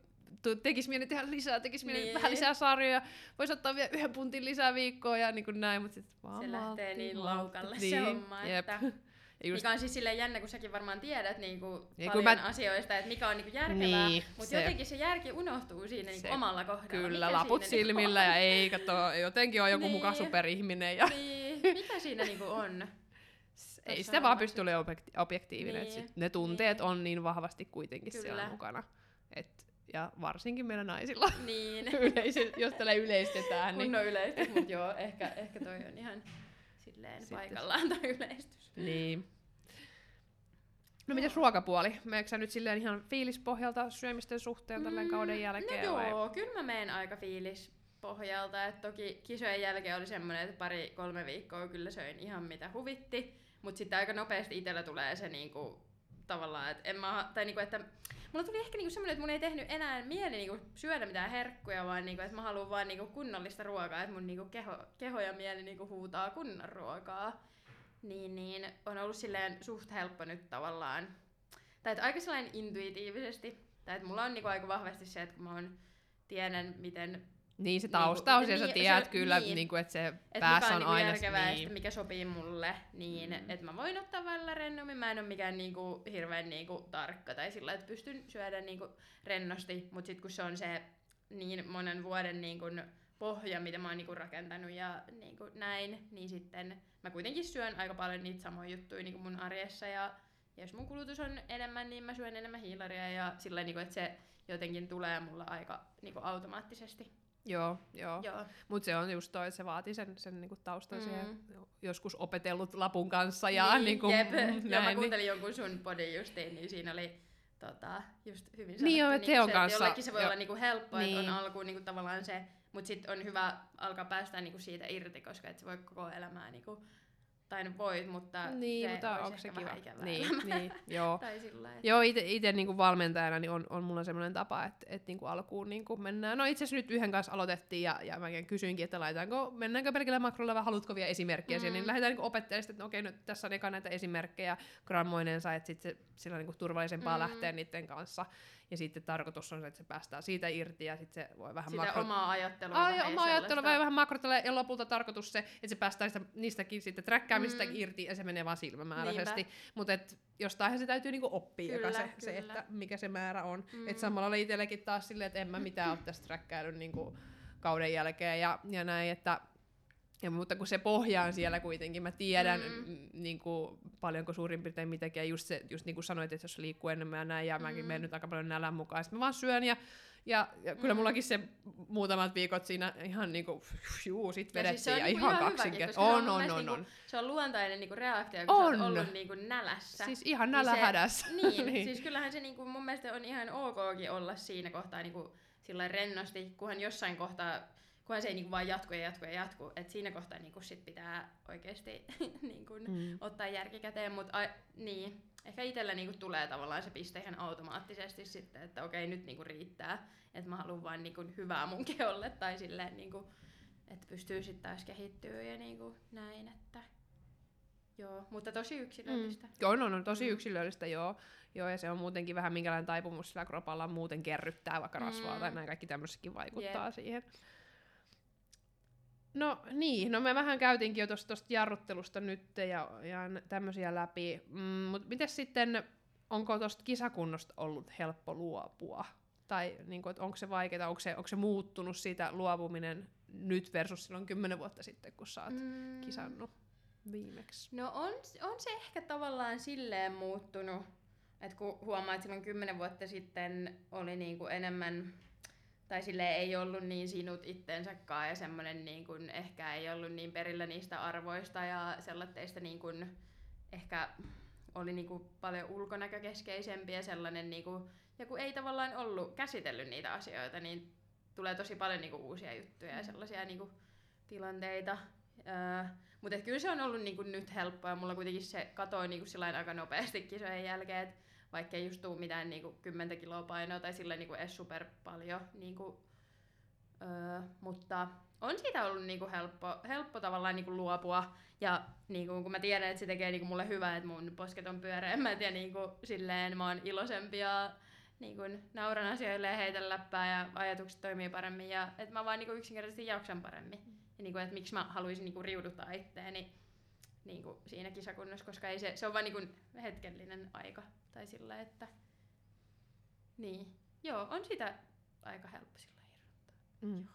tekisi mieli tehdä lisää, tekisi mieli Niin. vähän lisää sarjoja, voisi ottaa vielä yhden puntin lisää viikkoa ja niin kuin näin, mutta sitten vaan se lähtee niin laukalle se Niin, homma, jep. että just, Mikä on siis silleen jännä, kun säkin varmaan tiedät niinku Niin, kun paljon mä- asioista, että mikä on niinku järkevää, Niin, mutta se- jotenkin se järki unohtuu siinä niinku Se- omalla kohdalla. Kyllä, mikä laput siinä silmillä niinku ja ei, kato, jotenkin on joku Niin. muka superihminen ja? Niin, mikä siinä niinku on? ei sitä vaan pysty olemaan objekti- objektiivinen. Niin, Niin, sit ne tunteet niin. on niin vahvasti kuitenkin Kyllä. siellä mukana. Et, ja varsinkin meillä naisilla, Niin, Yleis- jos tällä yleistetään. Niin, kunnon yleistys, mutta joo, ehkä, ehkä toi on ihan silleen Sitten- paikallaan toi yleistys. niin. No mites ruokapuoli? Meneekö sä nyt silleen ihan fiilispohjalta syömisten suhteen tälleen kauden jälkeen? No vai? joo, kyllä mä meen aika fiilis pohjalta. Et toki kisojen jälkeen oli semmoinen, että pari-kolme viikkoa kyllä söin ihan mitä huvitti. Mutta sitten aika nopeasti itsellä tulee se niinku, tavallaan, että en mä, tai niinku, että mulla tuli ehkä niinku semmoinen, että mun ei tehnyt enää mieli niinku syödä mitään herkkuja, vaan niinku, että mä haluan vaan niinku kunnollista ruokaa, että mun niinku keho, keho ja mieli niinku huutaa kunnon ruokaa. Niin, niin on ollut silleen suht helppo nyt tavallaan, tai että aika sellainen intuitiivisesti, tai että mulla on niinku aika vahvasti se, että kun mä oon, tiedän miten Niin se Niinku, tausta on niin, siellä, sä se- tiedät kyllä, niin. niin. kuin, että se että päässä on niinku aina... järkevää ja niin. mikä sopii mulle, niin Mm. että mä voin ottaa välillä rennommin. Mä en ole mikään niinku hirveän niinku tarkka tai sillä, että pystyn syödä niinku rennosti, mutta sitten kun se on se niin monen vuoden niinku pohja, mitä mä oon niinku rakentanut ja niinku näin, niin sitten mä kuitenkin syön aika paljon niitä samoja juttuja niinku mun arjessa ja ja jos mun kulutus on enemmän, niin mä syön enemmän hiilaria ja sillä niinku, että se jotenkin tulee mulle aika niinku automaattisesti. Joo, joo. Joo. Mutta se on just toi, se vaatii sen, sen niinku taustan Mm. siihen joskus opetellut lapun kanssa ja niin, niinku, jep. mm, Joo, mä näin, niin, kuuntelin jonkun sun podin justiin, niin siinä oli tota, just hyvin Niin joo, sanottu, et se on kanssa- että Jollekin se voi jo- olla niinku helppoa, niin. niin. että on alkuun niinku tavallaan se, mutta sitten on hyvä alkaa päästä niinku siitä irti, koska et se voi koko elämää niinku tai no voit, mutta Niin, se mutta onko se kiva? Niin, elämää. niin, joo. tai sillä lailla, että- Joo, itse niinku valmentajana niin on, on mulla semmoinen tapa, että et niinku alkuun niinku mennään. No itse asiassa nyt yhden kanssa aloitettiin ja, ja mä kysyinkin, että laitetaanko, mennäänkö pelkällä makrolla vai haluatko vielä esimerkkejä mm. siihen, niin Mm. lähdetään niinku opettelemaan, että no okei, nyt tässä on eka näitä esimerkkejä grammoinensa, että sitten se, sillä on niinku turvallisempaa mm. lähteä niiden kanssa. Ja sitten tarkoitus on se, että se päästään siitä irti ja sitten se voi vähän sitä makro... omaa ajattelua. Ai, vähän ja oma ajattelu sellaista- vähän, vähän makrotella ja lopulta tarkoitus se, että se päästään niistä, niistäkin sitten träkkäämistä Mm. irti ja se menee vaan silmämääräisesti. Mutta jostain se täytyy niinku oppia, Kyllä, joka se, se, kyllä. että mikä se määrä on. Mm. Et samalla oli itsellekin taas silleen, että en mä mitään ole tästä träkkäillyt niinku kauden jälkeen ja, ja näin, että ja, mutta kun se pohja on siellä kuitenkin, mä tiedän Mm. niin kuin, paljonko suurin piirtein mitäkin, ja just, se, just niin kuin sanoit, että jos liikkuu enemmän ja näin, ja mäkin Mm. menen nyt aika paljon nälän mukaan, sitten mä vaan syön, ja, ja, ja kyllä Mm. mullakin se muutamat viikot siinä ihan niinku, juu, sit Ja vedettiin, siis se on ja niinku ihan ihan kaksinkertaisesti. on On, on, on, niinku on. Se on luontainen niinku reaktio, kun On. sä oot ollut niinku nälässä. Siis ihan Niin se- nälähädässä. Niin, niin, siis kyllähän se niinku, mun mielestä on ihan okkin olla siinä kohtaa niinku, sillä rennosti, kunhan jossain kohtaa, kunhan se ei niinku vaan jatku ja jatku ja jatku, että siinä kohtaa niinku sit pitää oikeasti niinku, Mm. ottaa järki käteen, mutta niin, ehkä itsellä niinku tulee tavallaan se piste ihan automaattisesti sitten, että okei nyt niinku riittää, että mä haluan vaan niinku hyvää mun keholle tai silleen niinku, että pystyy sitten taas kehittyä ja niinku näin, että joo, mutta tosi yksilöllistä. Mm. On, on, on tosi Mm. yksilöllistä, joo. joo. ja se on muutenkin vähän minkälainen taipumus sillä kropalla muuten kerryttää vaikka rasvaa, Mm. tai näin kaikki tämmöisetkin vaikuttaa Jep. siihen. No niin, no me vähän käytiinkin jo tuosta jarruttelusta nyt ja, ja tämmöisiä läpi, mm, mutta miten sitten, onko tuosta kisakunnosta ollut helppo luopua? Tai niin kuin, onko se vaikeaa, onko se, onko se muuttunut siitä luopuminen nyt versus silloin kymmenen vuotta sitten, kun sä oot Mm. kisannut viimeksi? No on, on se ehkä tavallaan silleen muuttunut, että kun huomaa, että silloin kymmenen vuotta sitten oli niinku enemmän, tai sille ei ollut niin sinut ittensäkaan ja semmoinen niinku, ehkä ei ollut niin perillä niistä arvoista ja sellaisista niinku, ehkä oli niinku paljon ulkonäkökeskeisempi ja sellainen, niinku, ja kun ei tavallaan ollut käsitellyt niitä asioita, niin tulee tosi paljon niinku uusia juttuja ja sellaisia niinku tilanteita. Öö, mutta kyllä se on ollut niinku nyt helppoa ja mulla kuitenkin se katoi niinku sillain aika nopeasti kisojen jälkeen, että vaikka ei just tuu mitään niinku 10 kiloa painoa tai sillä niinku edes super paljon. Niinku, öö, mutta on siitä ollut niinku helppo, helppo tavallaan niinku luopua. Ja niinku, kun mä tiedän, että se tekee niinku mulle hyvää, että mun posket on pyöreämmät ja niinku, silleen mä oon iloisempi ja niinku, nauran asioille ja heitän läppää ja ajatukset toimii paremmin. Ja että mä vaan niinku, yksinkertaisesti jaksan paremmin. Ja niinku, että miksi mä haluaisin niinku, riuduttaa itteeni niinku, siinä kisakunnossa, koska ei se, se on vain niinku, hetkellinen aika. Tai sillä, että niin. Joo, on sitä aika helppo sillä irrottaa. Mm.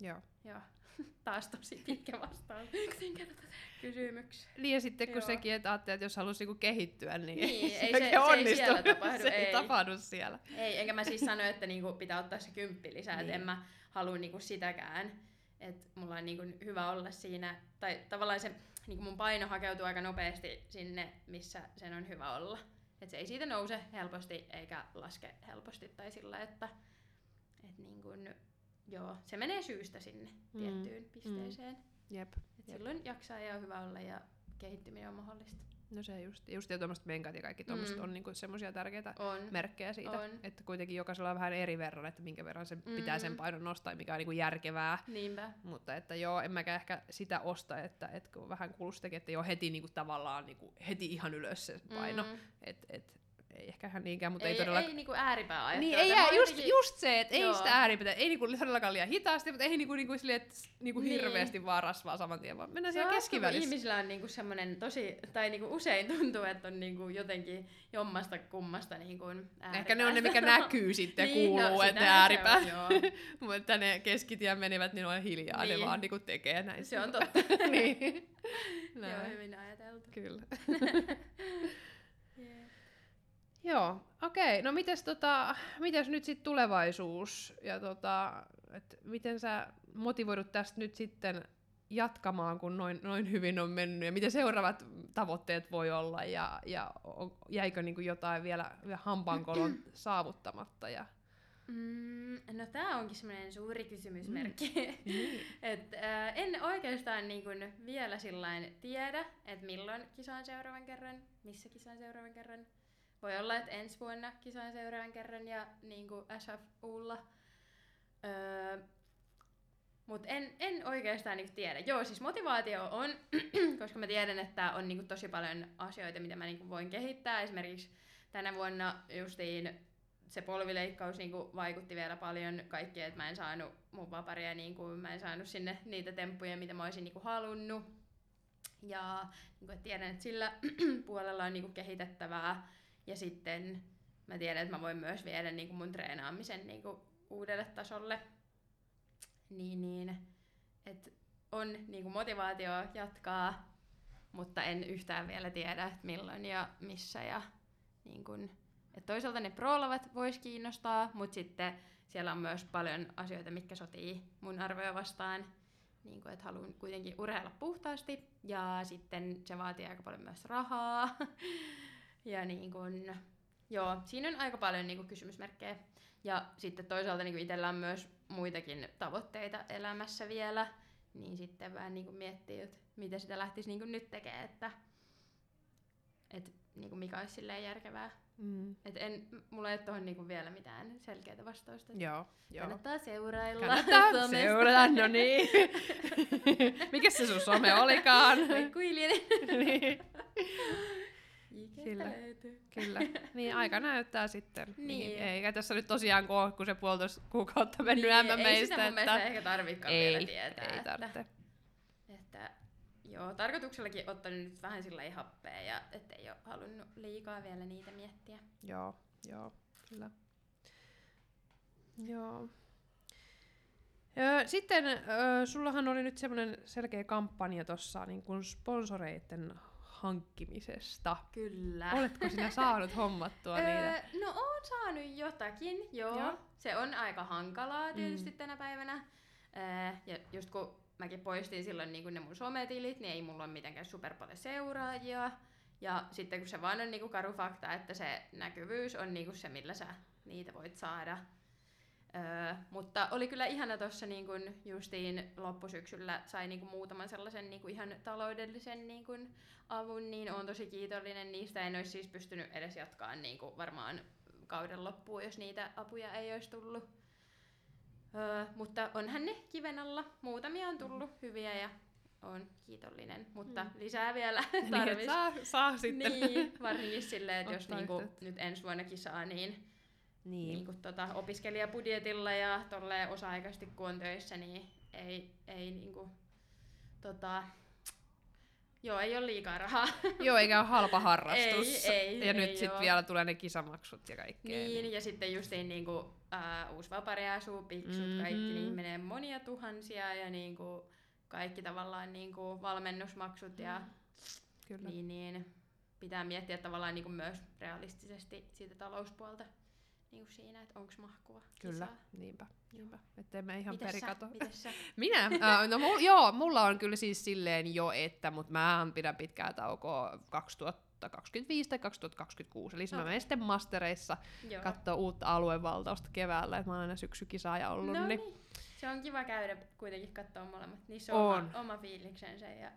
Joo. Joo. Taas tosi pitkä vastaus kysymykseen. Niin ja sitten kun Joo. sekin, että ajattelee, että jos haluaisi niinku kehittyä, niin, Niin, ei se, se- se ei onnistu. siellä tapahdu, se ei ei. tapahdu siellä. Ei, enkä mä siis sano, että niinku pitää ottaa se kymppi lisää, niin. Niin. että en mä halua niinku sitäkään. Että mulla on niinku hyvä olla siinä, tai tavallaan se niinku mun paino hakeutuu aika nopeasti sinne, missä sen on hyvä olla. Et se ei siitä nouse helposti eikä laske helposti tai sillä, että et niinku, joo, se menee syystä sinne Mm, tiettyyn pisteeseen. Jep. Et Jep. silloin jaksaa ja on hyvä olla ja kehittyminen on mahdollista. No se just, just ja tuommoiset menkat ja kaikki tuommoiset Mm. on niinku semmoisia tärkeitä On. merkkejä siitä, On. että kuitenkin jokaisella on vähän eri verran, että minkä verran se pitää sen Mm. painon nostaa mikä on niinku järkevää. Niinpä. Mutta että joo, en mäkään ehkä sitä osta, että, että kun vähän kuulostakin, että joo heti niinku tavallaan niinku, heti ihan ylös se paino. Mm. Et, et, ei ehkä ihan niinkään, mutta ei, ei, todellakaan ei niinku ääripää ajattelua. Niin, ei jää, on just, jotenkin- just se, että ei sitä ääripitä, ei niinku todellakaan liian hitaasti, mutta ei niinku, niinku, silleen, että niinku Niin. hirveästi vaan rasvaa saman tien, vaan mennään siellä keskivälissä. ihmisillä on niinku semmoinen tosi, tai niinku usein tuntuu, että on niinku jotenkin jommasta kummasta niinku Ehkä ne on ne, mikä ääripäästä. näkyy sitten ja Niin, kuuluu, no, että ääripää. mutta ne keskitien menivät, niin on hiljaa, niin. ne Niin. vaan niinku tekee näin. Se on totta. niin. Joo, hyvin ajateltu. Kyllä. Joo, okei. No mites, tota, mites nyt sitten tulevaisuus? Ja tota, et miten sä motivoidut tästä nyt sitten jatkamaan, kun noin, noin hyvin on mennyt? Ja miten seuraavat tavoitteet voi olla? Ja, ja on, jäikö niinku jotain vielä, vielä hampaankolon saavuttamatta? Ja, Mm, no tää onkin semmoinen suuri kysymysmerkki. Mm. Niin. Et, äh, en oikeastaan niin kun vielä sillain tiedä, että milloin kisaan seuraavan kerran, missä kisaan seuraavan kerran. Voi olla, että ensi vuonna kisaan seuraavan kerran ja niin kuin SFUlla. Öö, Mutta en, en oikeastaan niinku tiedä. Joo, siis motivaatio on, koska mä tiedän, että on niinku tosi paljon asioita, mitä mä niinku voin kehittää. Esimerkiksi tänä vuonna justiin se polvileikkaus niinku vaikutti vielä paljon kaikkeen, että mä en saanut mun vaparia, niinku, mä en saanut sinne niitä temppuja, mitä mä olisin niinku halunnut. Ja niinku, tiedän, että sillä puolella on niinku kehitettävää. Ja sitten mä tiedän, että mä voin myös viedä niinku mun treenaamisen niinku uudelle tasolle. Niin, niin. Et on niinku motivaatio jatkaa, mutta en yhtään vielä tiedä, että milloin ja missä. Ja, niin kun, et toisaalta ne proolavat vois kiinnostaa, mutta sitten siellä on myös paljon asioita, mitkä sotii mun arvoja vastaan. Niin kun, että haluan kuitenkin urheilla puhtaasti ja sitten se vaatii aika paljon myös rahaa. ja niin kun, joo, siinä on aika paljon niin kun, kysymysmerkkejä. Ja sitten toisaalta niin itsellä on myös muitakin tavoitteita elämässä vielä, niin sitten vähän niin kuin miettii, että mitä sitä lähtisi niin kuin nyt tekemään, että, että niin kuin mikä olisi silleen järkevää. Mm. Et en, mulla ei ole tuohon niin vielä mitään selkeää vastausta. Joo, joo. Kannattaa seurailla. Kannattaa seurata, no niin. Mikä se sun some olikaan? Kuilinen. niin, Kyllä. löytyy. kyllä. Niin aika näyttää sitten. Niin. Niin. Eikä tässä nyt tosiaan ole, kun se puolitoista kuukautta mennyt Niin, niin, ei sitä mun mielestä ehkä tarvikaan ei, vielä tietää. ei että- tarvitse. Että joo, tarkoituksellakin ottanut nyt vähän sillä lailla happea ja ettei ole halunnut liikaa vielä niitä miettiä. Joo, joo, kyllä. Joo. Sitten sullahan oli nyt semmoinen selkeä kampanja tuossa niin sponsoreiden hankkimisesta. Kyllä. Oletko sinä saanut hommattua niitä? Öö, no oon saanut jotakin, joo. Joo. Se on aika hankalaa tietysti Mm. tänä päivänä. Öö, ja just kun mäkin poistin silloin niin ne mun sometilit, niin ei mulla ole mitenkään super paljon seuraajia. Ja sitten kun se vaan on niinku karu fakta, että se näkyvyys on niinku se, millä sä niitä voit saada. Öö, mutta oli kyllä ihana tuossa niin justiin loppusyksyllä sai niinku muutaman sellaisen niinku ihan taloudellisen niinku avun, niin on tosi kiitollinen niistä. En olisi siis pystynyt edes jatkaa niinku varmaan kauden loppuun, jos niitä apuja ei olisi tullut. Öö, mutta onhan ne kiven alla. Muutamia on tullut hyviä ja on kiitollinen, mutta Mm. lisää vielä Niin, tarvis. et saa, saa sitten. Niin, varsinkin silleen, että jos niinku nyt ensi vuonna kisaa, niin, niin. niin. niinku tota opiskelijabudjetilla ja tolleen osa-aikaisesti kun on töissä, niin ei, ei niinku, tota, joo, ei ole liikaa rahaa. Joo, eikä ole halpa harrastus. Ei, ei, ja nyt ei sitten oo. vielä tulee ne kisamaksut ja kaikkea. Niin, ja sitten justiin niinku, ää, uusi vapariasu, piksut, mm-hmm. kaikki, Mhm. niin menee monia tuhansia ja niinku, kaikki tavallaan niinku valmennusmaksut ja Kyllä. niin, niin pitää miettiä tavallaan niinku myös realistisesti siitä talouspuolta niinku siinä, että onko mahkua Kyllä, kisaa. niinpä, niinpä. Ettei me ihan Mites sä? perikato. Mites sä? Minä? Äh, no mul, joo, mulla on kyllä siis silleen jo, että, mutta mä pidän pitkää taukoa 2025 tai 2026. Eli okay. mä menen sitten mastereissa katsoa uutta aluevaltausta keväällä, että mä oon aina syksykisaaja ollut. no niin. niin. Se on kiva käydä kuitenkin katsoa molemmat. Niissä on, On. Oma, oma fiiliksensä ja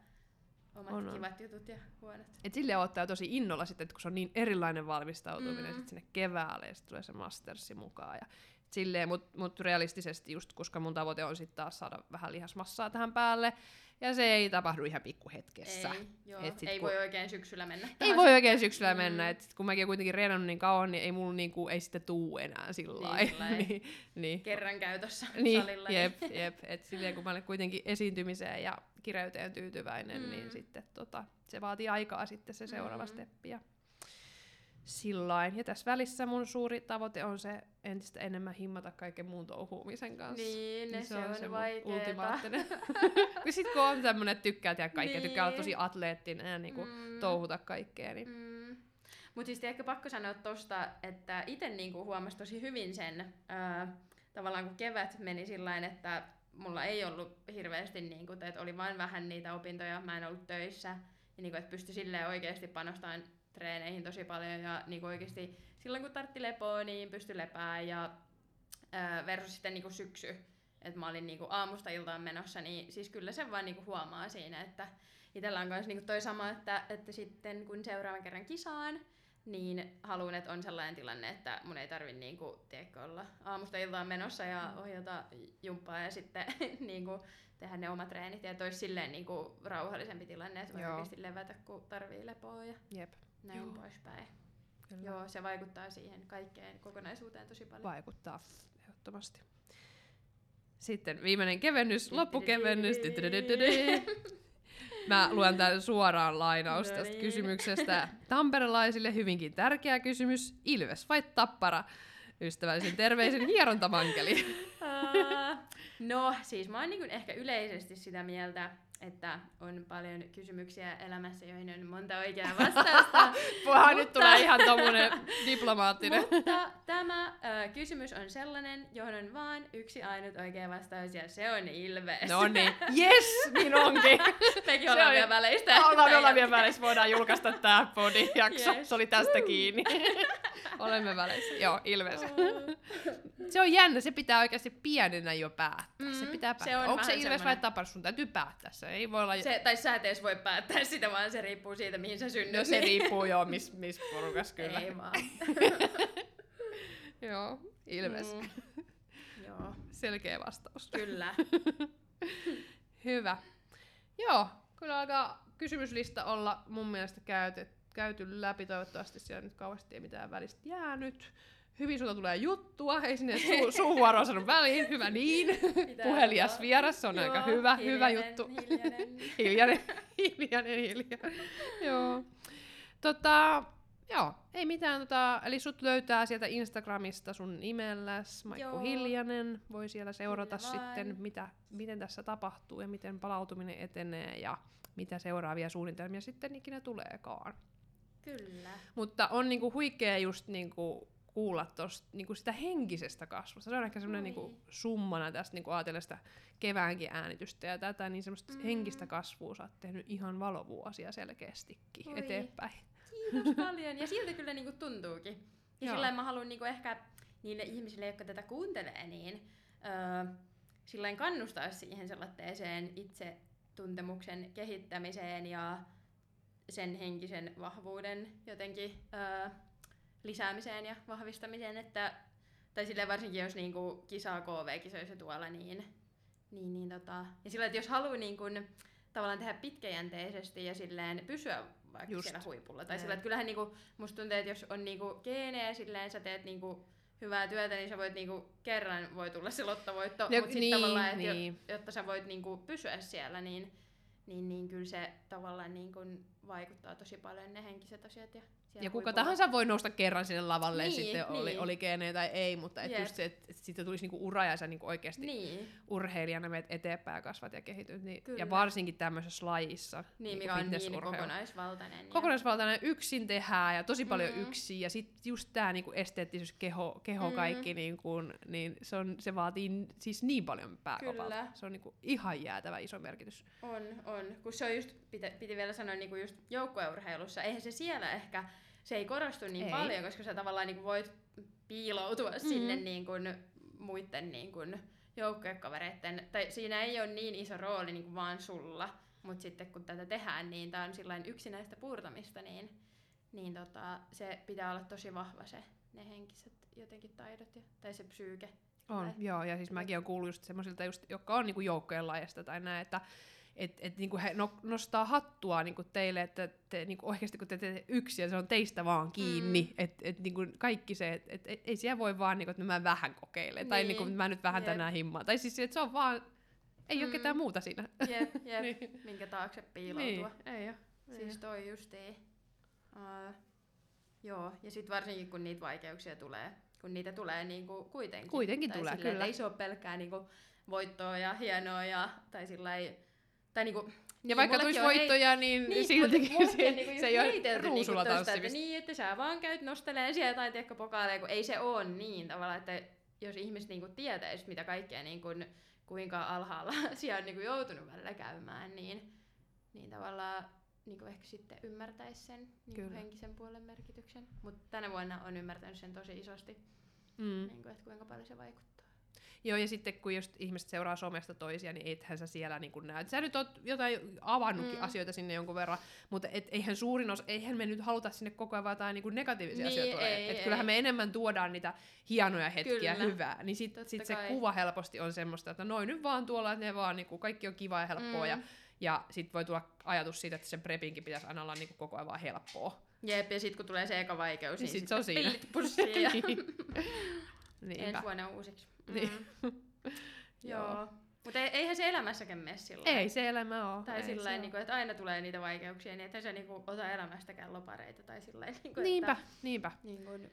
omat On, on. kivat jutut ja huonot. Et sille ottaa tosi innolla sitten, että kun se on niin erilainen valmistautuminen Mm. sit sinne keväälle ja sitten tulee se mastersi mukaan. Ja silleen, mutta mut realistisesti just, koska mun tavoite on sitten taas saada vähän lihasmassaa tähän päälle. Ja se ei tapahdu ihan pikkuhetkessä. Ei, joo. Et sit ei kun- voi oikein syksyllä mennä. Ei voi oikein syksyllä Mm. mennä, et sit kun mäkin kuitenkin reenannut niin kauan, niin ei mulla niinku, ei sitten tuu enää sillä Niin, niin, niin. kerran käytössä Niin, salilla. jep, jep. Et silleen kun mä olen kuitenkin esiintymiseen ja kireyteen tyytyväinen, Mm. niin sitten tota, se vaatii aikaa sitten se seuraava Mm. steppi. Ja sillain. Ja tässä välissä mun suuri tavoite on se entistä enemmän himmata kaiken muun touhuumisen kanssa. Niin, ne, se, on, se vaikeeta. ultimaattinen. ja sit kun on tämmönen, että tykkää tehdä kaikkea, tykkää olla Niin. tosi atleettinen ja niinku Mm. touhuta kaikkea, niin Mm. Mutta siis ehkä pakko sanoa tosta, että itse niinku huomasi tosi hyvin sen, ää, tavallaan kun kevät meni sillä että mulla ei ollut hirveästi, niinku, tai että oli vain vähän niitä opintoja, mä en ollut töissä, ja niinku, että pystyi silleen oikeasti panostamaan treeneihin tosi paljon, ja niinku oikeasti silloin kun tartti lepoa, niin pystyi lepää, ja versus sitten niinku syksy, että mä olin niinku aamusta iltaan menossa, niin siis kyllä se vaan niinku huomaa siinä, että itsellä on myös niinku toi sama, että, että sitten kun seuraavan kerran kisaan, niin haluan, että on sellainen tilanne, että mun ei tarvi niinku, tiedätkö, olla aamusta iltaan menossa ja ohjata jumppaa ja sitten niinku, tehdä ne omat treenit ja että olisi silleen niinku, rauhallisempi tilanne, että voi Joo. oikeasti levätä, kun tarvii lepoa ja Jep. näin Joo. poispäin. Kyllä. Joo, se vaikuttaa siihen kaikkeen kokonaisuuteen tosi paljon. Vaikuttaa ehdottomasti. Sitten viimeinen kevennys, loppukevennys. Mä luen tämän suoraan lainaus No tästä niin. kysymyksestä. Tamperelaisille hyvinkin tärkeä kysymys. Ilves vai Tappara? Ystävällisen terveisen hierontamankeli. No, siis mä oon niin ehkä yleisesti sitä mieltä, että on paljon kysymyksiä elämässä, joihin on monta oikeaa vastausta. Puha, nyt tulee ihan tommonen diplomaattinen. Mutta tämä ö, kysymys on sellainen, johon on vaan yksi ainut oikea vastaus, ja se on Ilves. No niin, yes, niin onkin. Mekin se ollaan vielä väleistä. Ollaan ollaan vielä välissä, voidaan julkaista tää podi-jakso. Yes. Se oli tästä kiinni. Olemme välissä. Joo, Ilves. Se on jännä, se pitää oikeasti pienenä jo päättää. se Mm, pitää se päättää. on Onko se Ilves vai semmonen- Tappara? Sun täytyy päättää se. Ei voi olla... Se, tai sä et edes voi päättää sitä, vaan se riippuu siitä, mihin sä synnyt. No se riippuu jo, missä mis porukas kyllä. Ei vaan. Joo, Ilves. Mm. Joo, Selkeä vastaus. kyllä. Hyvä. Joo, kyllä alkaa kysymyslista olla mun mielestä käyty, käyty läpi. Toivottavasti siellä nyt kauheasti ei mitään välistä jäänyt. Hyvin sulta tulee juttua, ei sinne su- suuvuoro sanonut väliin, hyvä niin. Pitää Puhelias olla. vieras, se on aika Joo, hyvä, hyvä hiljainen, juttu. Hiljainen. hiljainen, hiljainen, hiljainen. joo. Tota, joo, ei mitään. Tota, eli sut löytää sieltä Instagramista sun nimelläs, Maikku Joo. Hiljanen. Voi siellä seurata Kyllä sitten, mitä, miten tässä tapahtuu ja miten palautuminen etenee ja mitä seuraavia suunnitelmia sitten ikinä tuleekaan. Kyllä. Mutta on niinku huikea just niinku kuulla tosta, niinku sitä henkisestä kasvusta. Se on ehkä semmoinen Oi. niinku summana tästä niinku ajatella sitä keväänkin äänitystä ja tätä, niin semmoista Mm. henkistä kasvua sä oot tehnyt ihan valovuosia selkeästikin Oi. eteenpäin. Kiitos paljon. Ja siltä kyllä niinku tuntuukin. Ja sillä mä haluan niinku ehkä niille ihmisille, jotka tätä kuuntelee, niin öö, sillä kannustaa siihen sellaiseen itse tuntemuksen kehittämiseen ja sen henkisen vahvuuden jotenkin öö, lisäämiseen ja vahvistamiseen, että tai silleen varsinkin jos niinku kisaa KV-kisoissa tuolla, niin, niin, niin tota, ja sillä, että jos haluaa niinku, tavallaan tehdä pitkäjänteisesti ja silleen pysyä vaikka Just. siellä huipulla, tai sillä, että kyllähän niinku, musta tuntuu, että jos on niinku geenejä silleen, sä teet niinku hyvää työtä, niin sä voit niinku, kerran voi tulla se lottovoitto, Ja- mutta sitten niin, tavallaan, että niin. jo, jotta sä voit niinku pysyä siellä, niin, niin, niin kyllä se tavallaan niinku vaikuttaa tosi paljon ne henkiset asiat. Ja, Ja kuka tahansa voi nousta kerran sinne lavalle, Niin, sitten oli, niin. oli geenejä tai ei, mutta et Jep. just se, että sitten tulisi niinku ura ja sä niinku oikeasti Niin, urheilijana menet eteenpäin ja kasvat ja kehityt. Niin, Kyllä. ja varsinkin tämmöisessä lajissa. niin niinku mikä on niin fitnessurheilu. kokonaisvaltainen. ja- kokonaisvaltainen yksin tehdään ja tosi paljon Mm. mm. yksin ja sit just tää niinku esteettisyys, keho, keho Mm. kaikki, niinku, niin se, on, se vaatii siis niin paljon pääkopalta. Se on niinku ihan jäätävä iso merkitys. On, on. Kun se on just, piti, piti vielä sanoa niin kuin just joukkueurheilussa, eihän se siellä ehkä, se ei korostu niin Ei. paljon, koska sä tavallaan niin kuin voit piiloutua mm. sinne niin kuin muiden niin kuin joukkuekavereiden, tai siinä ei ole niin iso rooli niin kuin vaan sulla, mutta sitten kun tätä tehdään, niin tämä on sillain yksinäistä puurtamista, niin, niin tota, se pitää olla tosi vahva se, ne henkiset jotenkin taidot ja, tai se psyyke. On, Tai- joo, ja siis mäkin olen kuullut just semmoisilta, just, jotka on niinku joukkojen lajista tai näin, että et, et niinku he no, nostaa hattua niinku teille, että te niinku oikeasti kun te teette yksin ja se on teistä vaan kiinni, Mm. että et, niinku kaikki se, että et, et, ei siellä voi vaan, niinku, että mä vähän kokeilen, tai Niin, niinku, mä nyt vähän jep. tänään himmaan, tai siis että se on vaan, ei mm. ole ketään muuta siinä. Jep, jep, Niin. minkä taakse piiloutua. Niin, ei ole. Siis toi justiin. Uh, joo, ja sitten varsinkin kun niitä vaikeuksia tulee, kun niitä tulee niinku kuitenkin. Kuitenkin tai tulee, silleen, kyllä. Ei se ole pelkkää niinku voittoa ja hienoa ja, tai sillä ei, tai niinku, Ja vaikka mullekin tulisi voittoja, niin, niin, siltikin se, on niinku se ei ole niinku ruusulla tosta, että niin, että sä vaan käyt nosteleen siellä tai tiedätkö pokaaleja, kun ei se ole niin tavallaan, että jos ihmiset niinku tietäis, mitä kaikkea niinku, kuinka alhaalla siellä on niinku joutunut välillä käymään, niin, niin tavallaan niinku ehkä sitten ymmärtäisi sen niinku henkisen puolen merkityksen. Mutta tänä vuonna on ymmärtänyt sen tosi isosti, Mm. niinku, että kuinka paljon se vaikuttaa. Joo, ja sitten kun just ihmiset seuraa somesta toisia, niin ethän sä siellä niin näe. Sä nyt oot jotain avannutkin mm. asioita sinne jonkun verran, mutta et, eihän suurin osa, eihän me nyt haluta sinne koko ajan jotain niin negatiivisia Niin, asioita tuoda. ei, Et ei. kyllähän me enemmän tuodaan niitä hienoja hetkiä, Kyllä. hyvää. Niin sit, Totta sit se kuva helposti on semmoista, että noin nyt vaan tuolla, että ne vaan niin kuin, kaikki on kiva ja helppoa. Mm. Ja, ja sitten voi tulla ajatus siitä, että sen prepinkin pitäisi aina olla niin kuin koko ajan vaan helppoa. Jep, ja sitten kun tulee se eka vaikeus, Niin niin, sit se on siinä. pillit pussiin ja Niin. ensi Niinpä. vuonna uusiksi. Niin. Joo. Mutta eihän se elämässäkään mene sillä Ei se elämä ole. Tai sillä se oo. niinku, että aina tulee niitä vaikeuksia, niin että sä niinku ota elämästäkään lopareita tai sillä niinku, Niinpä, että, niinpä. niin kuin,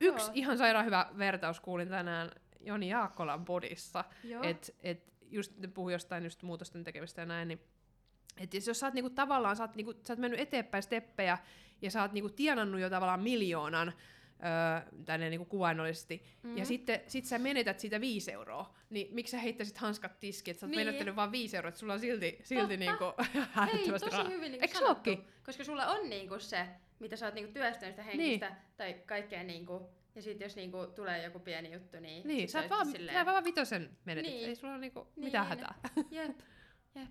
Yksi Joo. ihan sairaan hyvä vertaus kuulin tänään Joni Jaakkolan podissa, joo. että et just ne puhui jostain just muutosten tekemistä ja näin, niin että jos sä oot niinku tavallaan, sä oot, niinku, sä oot mennyt eteenpäin steppejä ja sä oot niinku tienannut jo tavallaan miljoonan, öö, tänne niinku kuvainnollisesti, mm-hmm. ja sitten sit sä menetät siitä viisi euroa, niin miksi sä heittäisit hanskat tiskiin, että sä oot Niin. niin. menettänyt vaan viisi euroa, että sulla on silti, silti Totta. niinku Ei, hälyttävästi tosi rahaa. hyvin se sanottu, koska sulla on niinku se, mitä sä oot niinku työstänyt sitä henkistä niin. tai kaikkea niinku, ja sitten jos niinku tulee joku pieni juttu, niin, Niin, sä, vaan, silleen, sä vaan vitosen menetit, Niin. ei sulla ole niinku Niin. mitään hätää. jep, jep,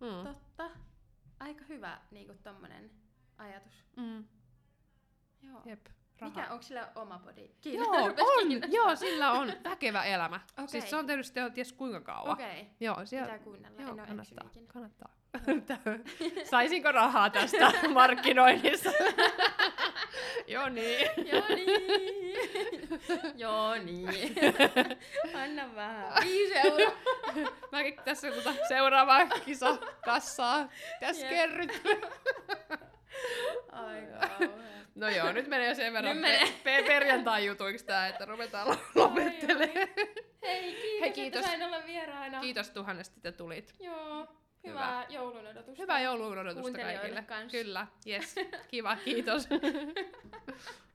Mm. totta. Aika hyvä niinku tommonen ajatus. Mm. Joo. Jep, raha. Mikä, onko sillä oma podi? Joo, Rupes on, kiinnostaa. joo, sillä on väkevä elämä. Okei. Siis se on tehnyt sitä ties kuinka kauan. Okei, okay. Joo, siellä, pitää kuunnella. joo, en kannattaa, kannattaa. Saisinko rahaa tästä markkinoinnista? joo niin. Joo niin. Joo niin. Anna vähän. Viisi euroa. Mäkin tässä seuraavaa kisa kassaa. Tässä Jep. kerryt. Aika. No joo, nyt menee sen verran Nyt menee. pe- pe- perjantai-jutuiksi tää, että ruvetaan lo- lopettelemaan. Hei, kiitos, Hei, kiitos. että sain olla vieraana. Kiitos tuhannesti, että tulit. Joo, hyvää joulun odotusta. Hyvää joulun odotusta kaikille. Kyllä, yes. Kiva, kiitos.